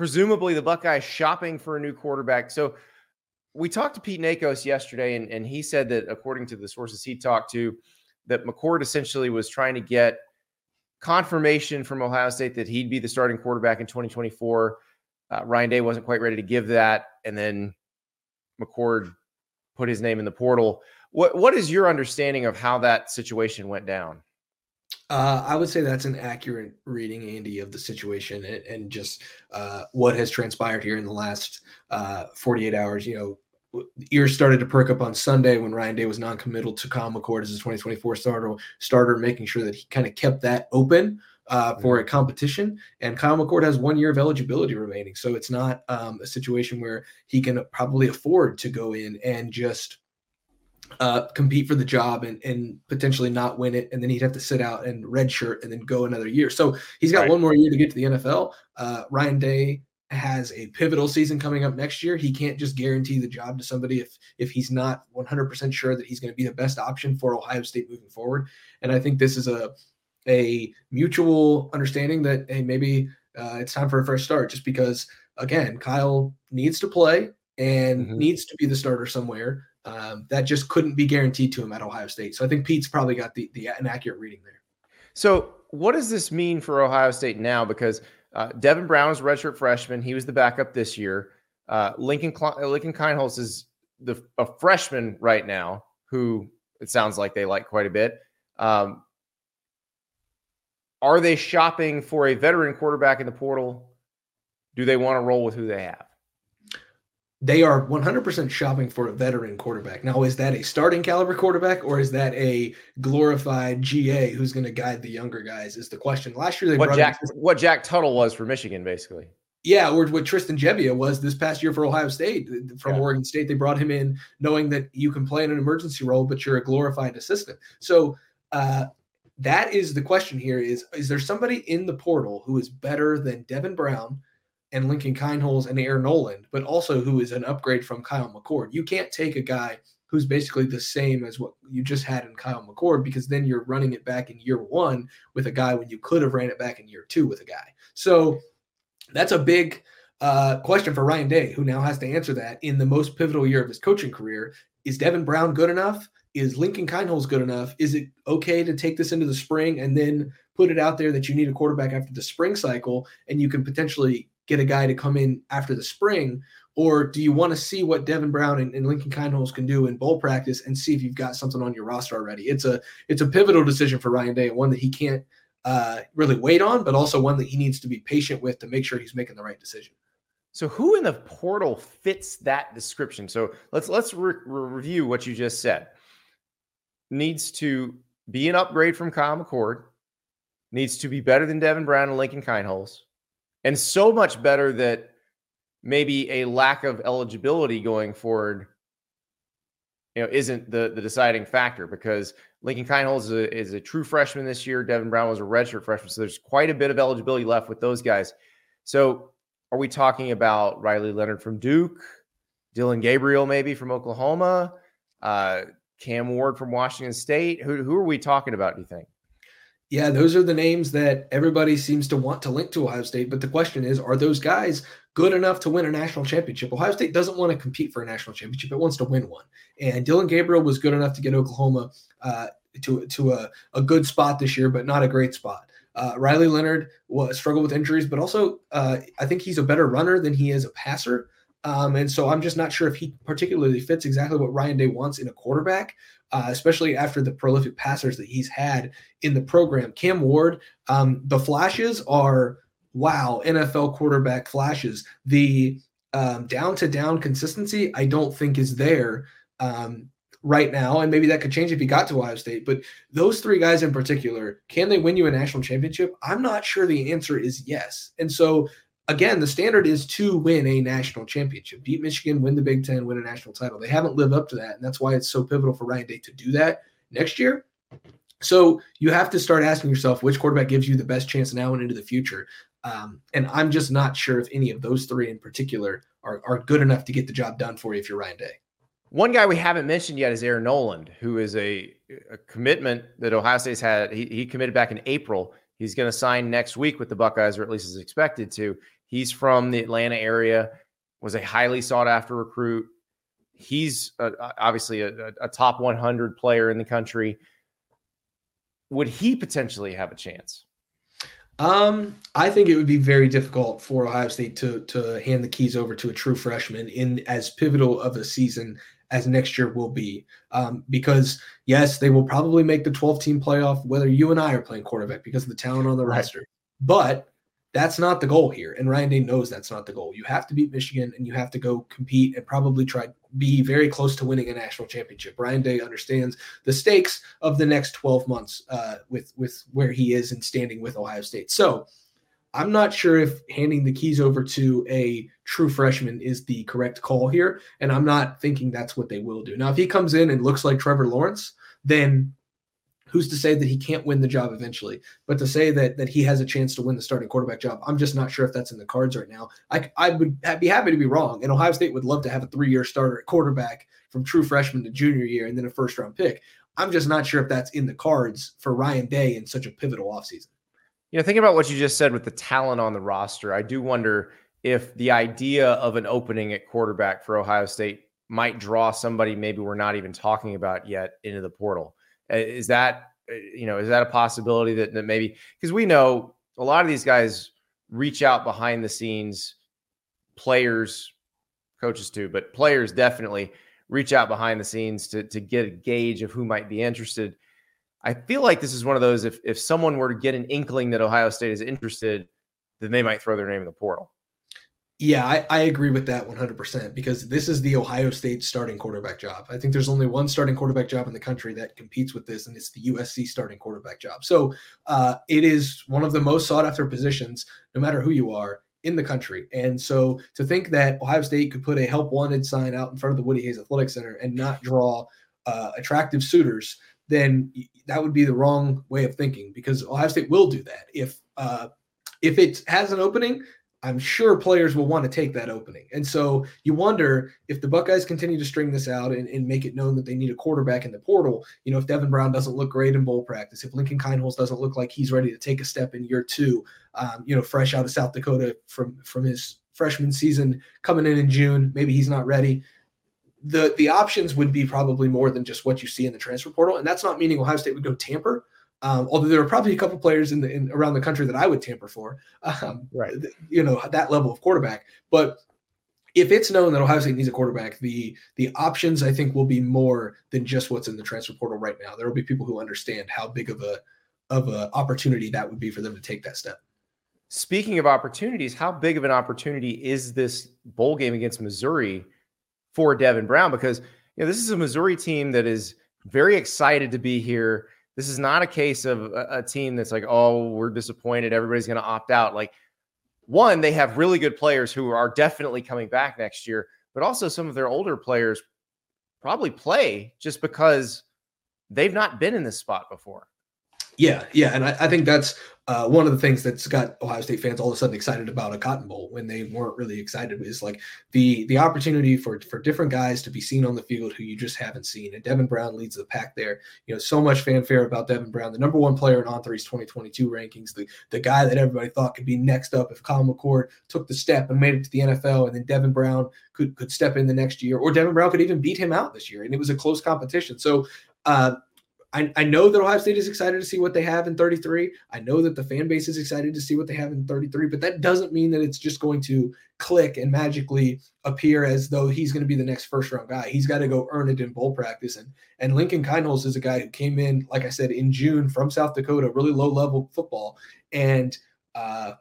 Presumably, the Buckeyes shopping for a new quarterback. So, we talked to Pete Nakos yesterday, and, and he said that according to the sources he talked to, that McCord essentially was trying to get confirmation from Ohio State that he'd be the starting quarterback in 2024. Uh, Ryan Day wasn't quite ready to give that, and then McCord put his name in the portal. What what is your understanding of how that situation went down? Uh, I would say that's an accurate reading, Andy, of the situation and, and just uh, what has transpired here in the last uh, 48 hours. You know, ears started to perk up on Sunday when Ryan Day was non-committal to Kyle McCord as his 2024 starter, starter, making sure that he kind of kept that open uh, for a mm-hmm. competition. And Kyle McCord has one year of eligibility remaining, so it's not um, a situation where he can probably afford to go in and just uh, compete for the job and, and potentially not win it, and then he'd have to sit out and redshirt and then go another year. So he's got right. one more year to get to the NFL. Uh, Ryan Day has a pivotal season coming up next year. He can't just guarantee the job to somebody if if he's not 100% sure that he's going to be the best option for Ohio State moving forward. And I think this is a a mutual understanding that hey, maybe uh, it's time for a fresh start. Just because again, Kyle needs to play and mm-hmm. needs to be the starter somewhere. Um, that just couldn't be guaranteed to him at Ohio State. So I think Pete's probably got the, the an accurate reading there. So what does this mean for Ohio State now? Because uh, Devin Brown is redshirt freshman. He was the backup this year. Uh, Lincoln Lincoln Kienholz is the a freshman right now, who it sounds like they like quite a bit. Um, are they shopping for a veteran quarterback in the portal? Do they want to roll with who they have? They are 100% shopping for a veteran quarterback. Now, is that a starting caliber quarterback or is that a glorified GA who's going to guide the younger guys? Is the question. Last year, they what Jack, what Jack Tuttle was for Michigan, basically. Yeah, or what Tristan Gebbia was this past year for Ohio State from yeah. Oregon State. They brought him in knowing that you can play in an emergency role, but you're a glorified assistant. So uh, that is the question here: is is there somebody in the portal who is better than Devin Brown? And Lincoln Kienholz and Air Noland, but also who is an upgrade from Kyle McCord. You can't take a guy who's basically the same as what you just had in Kyle McCord because then you're running it back in year one with a guy when you could have ran it back in year two with a guy. So that's a big uh, question for Ryan Day, who now has to answer that in the most pivotal year of his coaching career. Is Devin Brown good enough? Is Lincoln Kienholz good enough? Is it okay to take this into the spring and then put it out there that you need a quarterback after the spring cycle and you can potentially get a guy to come in after the spring? Or do you want to see what Devin Brown and, and Lincoln Kienholz can do in bowl practice and see if you've got something on your roster already? It's a it's a pivotal decision for Ryan Day, and one that he can't uh, really wait on, but also one that he needs to be patient with to make sure he's making the right decision. So, who in the portal fits that description? So let's let's re- review what you just said. Needs to be an upgrade from Kyle McCord. Needs to be better than Devin Brown and Lincoln Kienholz and so much better that maybe a lack of eligibility going forward you know isn't the the deciding factor because Lincoln Kienholz is a, is a true freshman this year. Devin Brown was a redshirt freshman, so there's quite a bit of eligibility left with those guys. So, are we talking about Riley Leonard from Duke, Dillon Gabriel maybe from Oklahoma, uh, Cam Ward from Washington State? Who who are we talking about? Do you think? Yeah, those are the names that everybody seems to want to link to Ohio State. But the question is, are those guys good enough to win a national championship? Ohio State doesn't want to compete for a national championship; it wants to win one. And Dillon Gabriel was good enough to get Oklahoma uh, to to a, a good spot this year, but not a great spot. Uh, Riley Leonard was struggled with injuries, but also uh, I think he's a better runner than he is a passer. Um, and so I'm just not sure if he particularly fits exactly what Ryan Day wants in a quarterback uh, especially after the prolific passers that he's had in the program. Cam Ward, um, the flashes are wow, NFL quarterback flashes. The down to down consistency, I don't think is there um, right now. And maybe that could change if he got to Ohio State. But those three guys in particular, can they win you a national championship? I'm not sure the answer is yes. And so again, the standard is to win a national championship, beat Michigan, win the Big Ten, win a national title. They haven't lived up to that. And that's why it's so pivotal for Ryan Day to do that next year. So you have to start asking yourself which quarterback gives you the best chance now and into the future. Um, and I'm just not sure if any of those three in particular are, are good enough to get the job done for you if you're Ryan Day. One guy we haven't mentioned yet is Aaron Noland, who is a, a commitment that Ohio State's had. He, he committed back in April. He's going to sign next week with the Buckeyes, or at least is expected to. He's from the Atlanta area, was a highly sought after recruit. He's a, obviously a, a top 100 player in the country. Would he potentially have a chance? Um, I think it would be very difficult for Ohio State to to hand the keys over to a true freshman in as pivotal of a season as next year will be. Um, because yes, they will probably make the 12 team playoff, whether you and I are playing quarterback because of the talent on the right. roster. But that's not the goal here. And Ryan Day knows that's not the goal. You have to beat Michigan and you have to go compete and probably try be very close to winning a national championship. Ryan Day understands the stakes of the next 12 months uh, with with where he is and standing with Ohio State. So I'm not sure if handing the keys over to a true freshman is the correct call here. And I'm not thinking that's what they will do. Now, if he comes in and looks like Trevor Lawrence, then who's to say that he can't win the job eventually? But to say that that he has a chance to win the starting quarterback job, I'm just not sure if that's in the cards right now. I, I would be happy to be wrong, and Ohio State would love to have a three year starter at quarterback from true freshman to junior year and then a first round pick. I'm just not sure if that's in the cards for Ryan Day in such a pivotal offseason. You know, thinking about what you just said with the talent on the roster, I do wonder if the idea of an opening at quarterback for Ohio State might draw somebody maybe we're not even talking about yet into the portal. Uh, is that uh, you know is that a possibility that, that maybe because we know a lot of these guys reach out behind the scenes, players, coaches too, but players definitely reach out behind the scenes to to get a gauge of who might be interested. I feel like this is one of those if if someone were to get an inkling that Ohio State is interested, then they might throw their name in the portal. Yeah, I, I, agree with that 100% because this is the Ohio State starting quarterback job. I think there's only one starting quarterback job in the country that competes with this, and it's the USC starting quarterback job. So uh, it is one of the most sought after positions, no matter who you are in the country. And so to think that Ohio State could put a help wanted sign out in front of the Woody Hayes Athletic Center and not draw uh, attractive suitors, then that would be the wrong way of thinking because Ohio State will do that. If uh, if it has an opening, I'm sure players will want to take that opening. And so you wonder if the Buckeyes continue to string this out and, and, make it known that they need a quarterback in the portal, you know, if Devin Brown doesn't look great in bowl practice, if Lincoln Kienholz doesn't look like he's ready to take a step in year two, um, you know, fresh out of South Dakota from from his freshman season coming in in June, maybe he's not ready. The the options would be probably more than just what you see in the transfer portal. And that's not meaning Ohio State would go tamper um, although there are probably a couple players in the in, around the country that I would tamper for, um, right? You know that level of quarterback. But if it's known that Ohio State needs a quarterback, the the options I think will be more than just what's in the transfer portal right now. There will be people who understand how big of a of a opportunity that would be for them to take that step. Speaking of opportunities, how big of an opportunity is this bowl game against Missouri for Devin Brown? Because you know this is a Missouri team that is very excited to be here this is not a case of a, a team that's like, oh, we're disappointed. Everybody's going to opt out. Like, one, they have really good players who are definitely coming back next year, but also some of their older players probably play just because they've not been in this spot before. Yeah, yeah, and I, I think that's uh, one of the things that's got Ohio State fans all of a sudden excited about a Cotton Bowl when they weren't really excited is like the the opportunity for for different guys to be seen on the field who you just haven't seen. And Devin Brown leads the pack there. You know, so much fanfare about Devin Brown, the number one player in On3's 2022 rankings, the the guy that everybody thought could be next up if Kyle McCord took the step and made it to the NFL, and then Devin Brown could could step in the next year, or Devin Brown could even beat him out this year, and it was a close competition. So. Uh, I, I know that Ohio State is excited to see what they have in 33. I know that the fan base is excited to see what they have in 33, but that doesn't mean that it's just going to click and magically appear as though he's going to be the next first round guy. He's got to go earn it in bowl practice. And and Lincoln Kienholz is a guy who came in, like I said, in June from South Dakota, really low level football, and uh,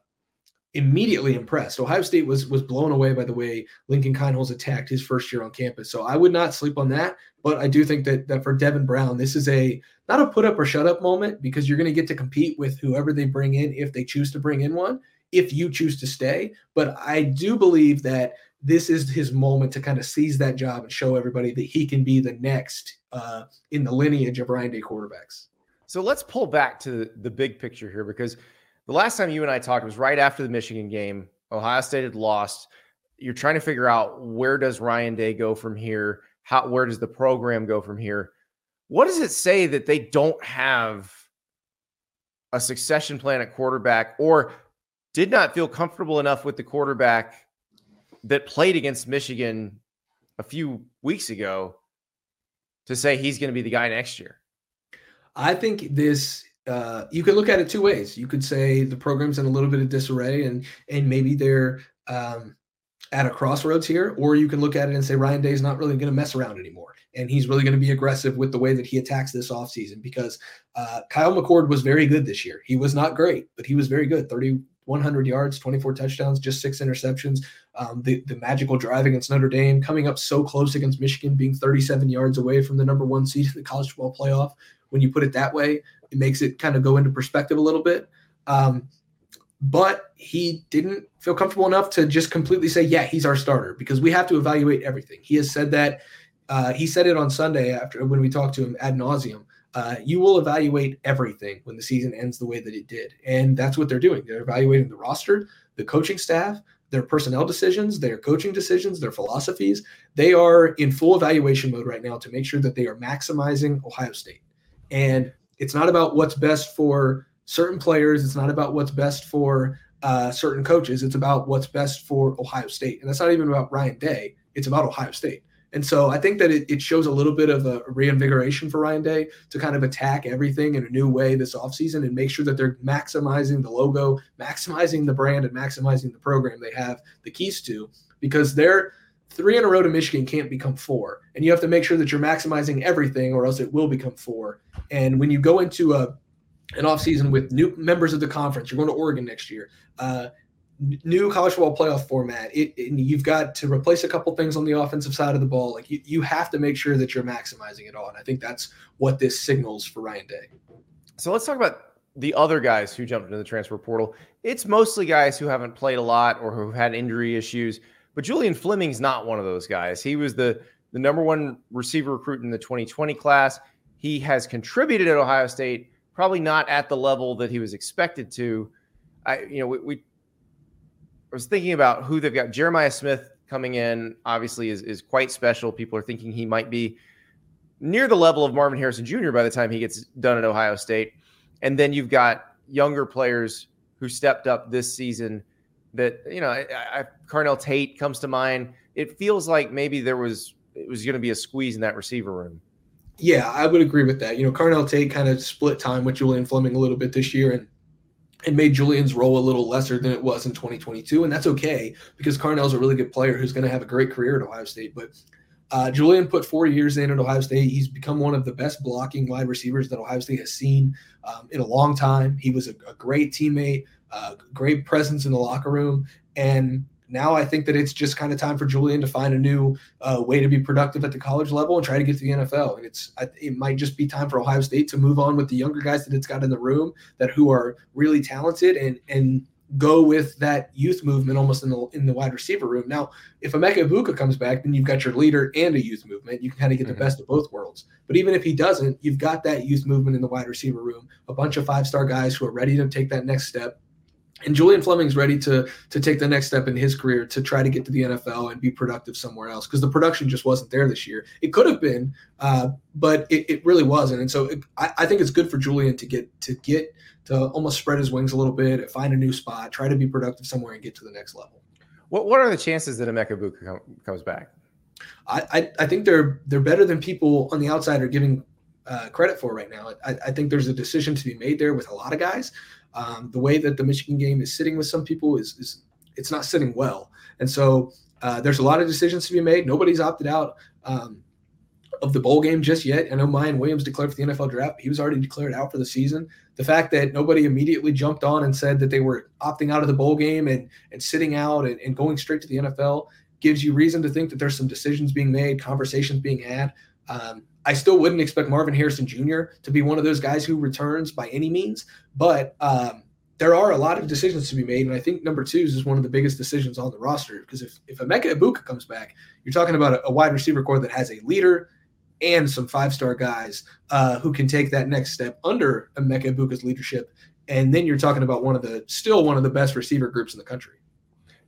immediately impressed. Ohio State was was blown away by the way Lincoln Kienholz attacked his first year on campus. So I would not sleep on that. But I do think that that for Devin Brown, this is a not a put up or shut up moment because you're going to get to compete with whoever they bring in if they choose to bring in one, if you choose to stay. But I do believe that this is his moment to kind of seize that job and show everybody that he can be the next uh, in the lineage of Ryan Day quarterbacks. So let's pull back to the big picture here because the last time you and I talked was right after the Michigan game. Ohio State had lost. You're trying to figure out where does Ryan Day go from here? How where does the program go from here? What does it say that they don't have a succession plan at quarterback or did not feel comfortable enough with the quarterback that played against Michigan a few weeks ago to say he's going to be the guy next year? I think this uh, you could look at it two ways. You could say the program's in a little bit of disarray and and maybe they're um, at a crossroads here, or you can look at it and say Ryan Day is not really going to mess around anymore. And he's really going to be aggressive with the way that he attacks this offseason because uh, Kyle McCord was very good this year. He was not great, but he was very good 3,100 yards, 24 touchdowns, just six interceptions. Um, the, the magical drive against Notre Dame, coming up so close against Michigan, being 37 yards away from the number one seed in the college football playoff. When you put it that way, it makes it kind of go into perspective a little bit. Um, but he didn't feel comfortable enough to just completely say, yeah, he's our starter because we have to evaluate everything. He has said that. Uh, he said it on Sunday after when we talked to him ad nauseum. Uh, you will evaluate everything when the season ends the way that it did, and that's what they're doing. They're evaluating the roster, the coaching staff, their personnel decisions, their coaching decisions, their philosophies. They are in full evaluation mode right now to make sure that they are maximizing Ohio State. And it's not about what's best for certain players. It's not about what's best for uh, certain coaches. It's about what's best for Ohio State. And that's not even about Ryan Day. It's about Ohio State. And so I think that it, it shows a little bit of a reinvigoration for Ryan Day to kind of attack everything in a new way this offseason and make sure that they're maximizing the logo, maximizing the brand, and maximizing the program they have the keys to because they're three in a row to Michigan can't become four. And you have to make sure that you're maximizing everything or else it will become four. And when you go into a an offseason with new members of the conference, you're going to Oregon next year. Uh, new college football playoff format, it, it, you've got to replace a couple things on the offensive side of the ball. Like you, you have to make sure that you're maximizing it all. And I think that's what this signals for Ryan Day. So let's talk about the other guys who jumped into the transfer portal. It's mostly guys who haven't played a lot or who have had injury issues. But Julian Fleming's not one of those guys. He was the the number one receiver recruit in the 2020 class. He has contributed at Ohio State, probably not at the level that he was expected to. I, you know, we, we was thinking about who they've got. Jeremiah Smith coming in, obviously, is, is quite special. People are thinking he might be near the level of Marvin Harrison Jr. by the time he gets done at Ohio State. And then you've got younger players who stepped up this season that, you know, I, I, Carnell Tate comes to mind. It feels like maybe there was, it was going to be a squeeze in that receiver room. Yeah, I would agree with that. You know, Carnell Tate kind of split time with Julian Fleming a little bit this year. And and made Julian's role a little lesser than it was in 2022. And that's okay because Carnell's a really good player who's going to have a great career at Ohio State. But uh, Julian put four years in at Ohio State. He's become one of the best blocking wide receivers that Ohio State has seen um, in a long time. He was a, a great teammate, uh, great presence in the locker room. And now I think that it's just kind of time for Julian to find a new uh, way to be productive at the college level and try to get to the NFL. And it's it might just be time for Ohio State to move on with the younger guys that it's got in the room that who are really talented and and go with that youth movement almost in the in the wide receiver room. Now, if Emeka Egbuka comes back, then you've got your leader and a youth movement. You can kind of get the mm-hmm. best of both worlds. But even if he doesn't, you've got that youth movement in the wide receiver room, a bunch of five star guys who are ready to take that next step and Julian Fleming's ready to to take the next step in his career to try to get to the NFL and be productive somewhere else because the production just wasn't there this year. It could have been, uh, but it, it, really wasn't. And so it, I, I, think it's good for Julian to get to get to almost spread his wings a little bit, find a new spot, try to be productive somewhere, and get to the next level. What What are the chances that Emeka Egbuka com- comes back? I, I, I think they're they're better than people on the outside are giving uh, credit for right now. I, I, think there's a decision to be made there with a lot of guys. Um, the way that the Michigan game is sitting with some people is, is it's not sitting well, and so uh, there's a lot of decisions to be made. Nobody's opted out um, of the bowl game just yet. I know Miyan Williams declared for the NFL draft. He was already declared out for the season. The fact that nobody immediately jumped on and said that they were opting out of the bowl game and and sitting out and, and going straight to the NFL gives you reason to think that there's some decisions being made, conversations being had. Um, I still wouldn't expect Marvin Harrison Jr. to be one of those guys who returns by any means, but um, there are a lot of decisions to be made, and I think number two is one of the biggest decisions on the roster because if if Emeka Egbuka comes back, you're talking about a, a wide receiver core that has a leader and some five star guys uh, who can take that next step under Emeka Egbuka's leadership, and then you're talking about one of the still one of the best receiver groups in the country.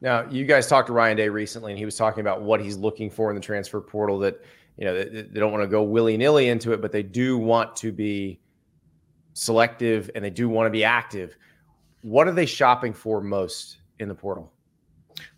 Now, you guys talked to Ryan Day recently, and he was talking about what he's looking for in the transfer portal that you know, they, they don't want to go willy nilly into it, but they do want to be selective and they do want to be active. What are they shopping for most in the portal?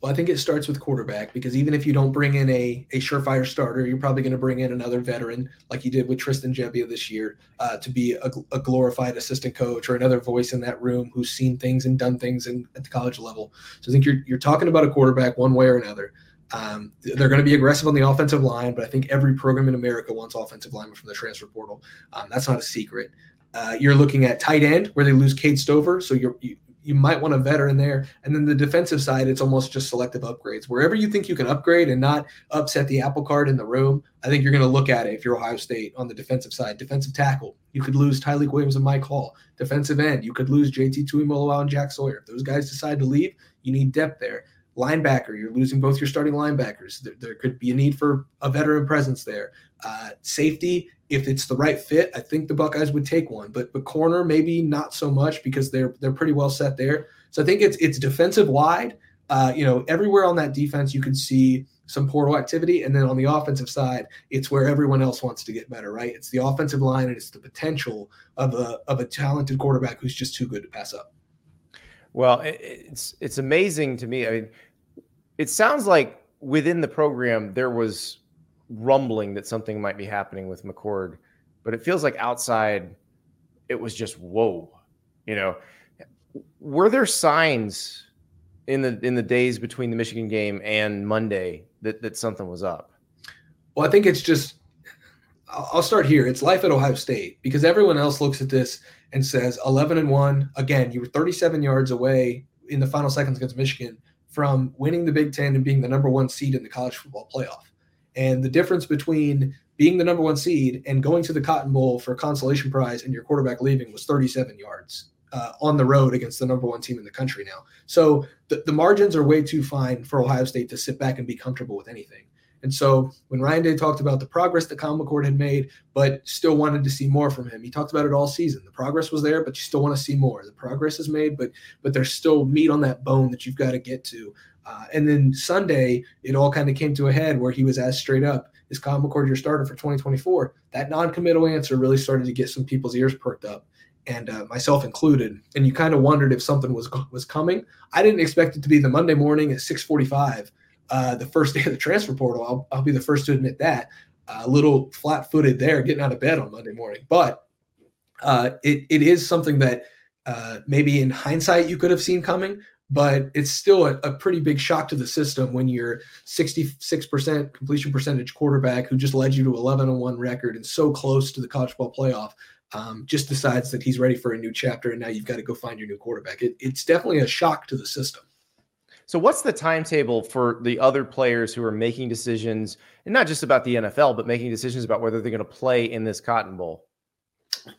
Well, I think it starts with quarterback because even if you don't bring in a, a surefire starter, you're probably going to bring in another veteran like you did with Tristan Gebbia this year uh, to be a, a, glorified assistant coach or another voice in that room who's seen things and done things in, at the college level. So I think you're, you're talking about a quarterback one way or another. Um, they're going to be aggressive on the offensive line, but I think every program in America wants offensive linemen from the transfer portal. Um, that's not a secret. Uh, you're looking at tight end where they lose Cade Stover, so you you might want a veteran there. And then the defensive side, it's almost just selective upgrades. Wherever you think you can upgrade and not upset the apple cart in the room, I think you're going to look at it if you're Ohio State on the defensive side. Defensive tackle, you could lose Tyleik Williams and Mike Hall. Defensive end, you could lose JT Tuimoloau and Jack Sawyer. If those guys decide to leave, you need depth there linebacker, you're losing both your starting linebackers. There, there could be a need for a veteran presence there. Uh, safety, if it's the right fit, I think the Buckeyes would take one. But but corner, maybe not so much because they're they're pretty well set there. So I think it's it's defensive wide. uh, you know, everywhere on that defense, you could see some portal activity. And then on the offensive side, it's where everyone else wants to get better, right? It's the offensive line and it's the potential of a, of a talented quarterback who's just too good to pass up. Well, it's it's amazing to me. I mean, it sounds like within the program there was rumbling that something might be happening with McCord, but it feels like outside it was just whoa. You know, were there signs in the in the days between the Michigan game and Monday that that something was up? Well, I think it's just I'll start here. It's life at Ohio State because everyone else looks at this and says 11 and 1. Again, you were 37 yards away in the final seconds against Michigan from winning the Big 10 and being the number 1 seed in the college football playoff. And the difference between being the number 1 seed and going to the Cotton Bowl for a consolation prize and your quarterback leaving was 37 yards. Uh, on the road against the number one team in the country now. So the, the margins are way too fine for Ohio State to sit back and be comfortable with anything. And so when Ryan Day talked about the progress that Kyle McCord had made, but still wanted to see more from him, he talked about it all season. The progress was there, but you still want to see more. The progress is made, but but there's still meat on that bone that you've got to get to. Uh, and then Sunday, it all kind of came to a head where he was asked straight up, "Is Kyle McCord your starter for 2024?" That non-committal answer really started to get some people's ears perked up and uh, myself included. And you kind of wondered if something was was coming. I didn't expect it to be the Monday morning at 6:45 uh, the first day of the transfer portal. I'll, I'll be the first to admit that. A little flat footed there, getting out of bed on Monday morning. But uh, it, it is something that uh, maybe in hindsight you could have seen coming, but it's still a, a, pretty big shock to the system when you're 66% completion percentage quarterback who just led you to 11 and 1 record and so close to the college ball playoff. Um, just decides that he's ready for a new chapter, and now you've got to go find your new quarterback. It, it's definitely a shock to the system. So, what's the timetable for the other players who are making decisions, and not just about the NFL, but making decisions about whether they're going to play in this Cotton Bowl?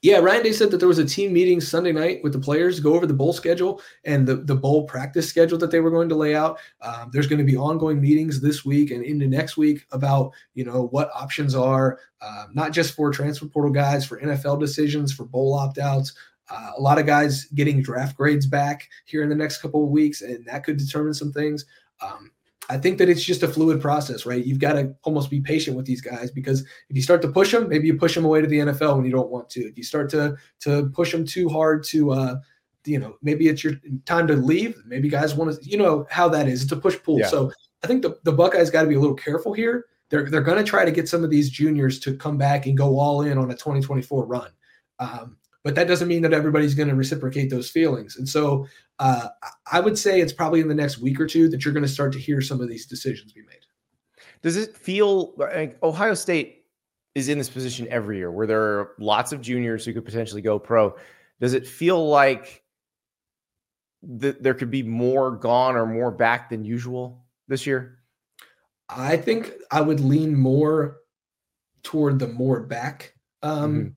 Yeah, Ryan Day said that there was a team meeting Sunday night with the players to go over the bowl schedule and the, the bowl practice schedule that they were going to lay out. Um, there's going to be ongoing meetings this week and into next week about you know what options are, uh, not just for transfer portal guys, for NFL decisions, for bowl opt outs, uh, a lot of guys getting draft grades back here in the next couple of weeks, and that could determine some things. Um, I think that it's just a fluid process, right? You've got to almost be patient with these guys because if you start to push them, maybe you push them away to the NFL when you don't want to. If you start to to push them too hard to, uh, you know, maybe it's your time to leave. Maybe guys want to, you know, how that is. It's a push pull. Yeah. So I think the, the Buckeyes got to be a little careful here. They're they're going to try to get some of these juniors to come back and go all in on a 2024 run. Um, but that doesn't mean that everybody's going to reciprocate those feelings. And so uh, I would say it's probably in the next week or two that you're going to start to hear some of these decisions be made. Does it feel like Ohio State is in this position every year where there are lots of juniors who could potentially go pro? Does it feel like that there could be more gone or more back than usual this year? I think I would lean more toward the more back um, mm-hmm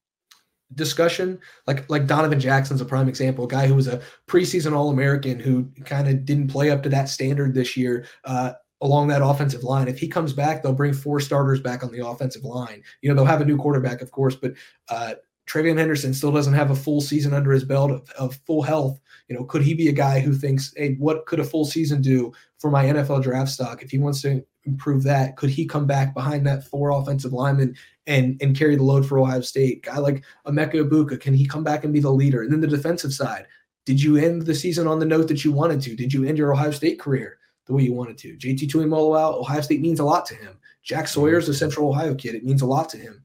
discussion. Like like Donovan Jackson's a prime example, a guy who was a preseason All American who kind of didn't play up to that standard this year. Uh, along that offensive line. If he comes back, they'll bring four starters back on the offensive line. You know, they'll have a new quarterback, of course, but uh, Henderson still doesn't have a full season under his belt of, of, full health. You know, could he be a guy who thinks, hey, what could a full season do for my NFL draft stock? If he wants to improve that, could he come back behind that four offensive linemen and and carry the load for Ohio State. Guy like Emeka Egbuka, can he come back and be the leader? And then the defensive side, did you end the season on the note that you wanted to? Did you end your Ohio State career the way you wanted to? JT Tuimoloau, Ohio State means a lot to him. Jack mm-hmm. Sawyer's a Central Ohio kid. It means a lot to him.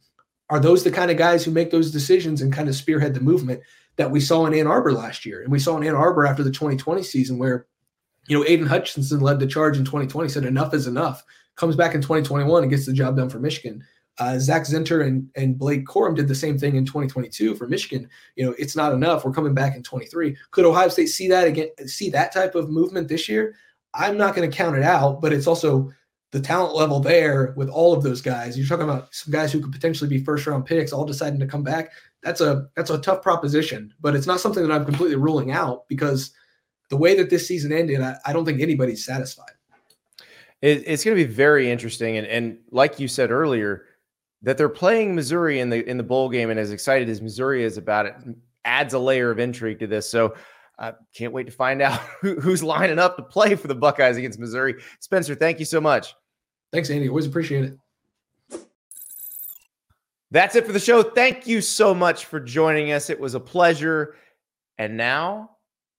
Are those the kind of guys who make those decisions and kind of spearhead the movement that we saw in Ann Arbor last year? And we saw in Ann Arbor after the 2020 season where, you know, Aidan Hutchinson led the charge in 2020, said enough is enough, comes back in 2021 and gets the job done for Michigan. Uh, Zach Zinter and, and Blake Corum did the same thing in 2022 for Michigan. You know, it's not enough. We're coming back in 23. Could Ohio State see that again? See that type of movement this year? I'm not going to count it out, but it's also the talent level there with all of those guys. You're talking about some guys who could potentially be first round picks, all deciding to come back. That's a that's a tough proposition, but it's not something that I'm completely ruling out because the way that this season ended, I, I don't think anybody's satisfied. It, it's going to be very interesting, and and like you said earlier that they're playing Missouri in the in the bowl game and as excited as Missouri is about it adds a layer of intrigue to this. So I can't wait to find out who, who's lining up to play for the Buckeyes against Missouri. Spencer, thank you so much. Thanks, Andy. Always appreciate it. That's it for the show. Thank you so much for joining us. It was a pleasure. And now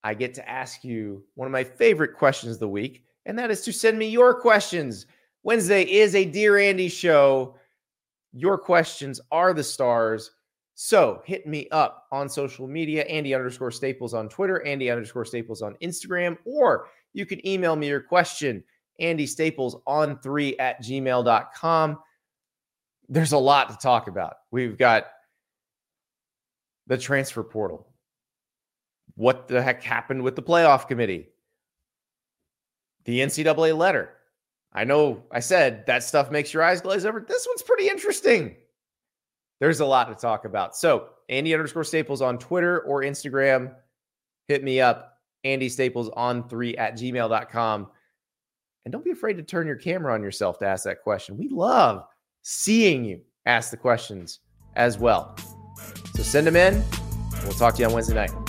I get to ask you one of my favorite questions of the week, and that is to send me your questions. Wednesday is a Dear Andy show. Your questions are the stars. So hit me up on social media, Andy underscore Staples on Twitter, Andy underscore Staples on Instagram, or you can email me your question, Andy Staples on three at gmail.com. There's a lot to talk about. We've got the transfer portal. What the heck happened with the playoff committee? The NCAA letter. I know I said that stuff makes your eyes glaze over. This one's pretty interesting. There's a lot to talk about. So, Andy underscore Staples on Twitter or Instagram. Hit me up. Andy Staples on three at gmail.com. And don't be afraid to turn your camera on yourself to ask that question. We love seeing you ask the questions as well. So send them in. We'll talk to you on Wednesday night.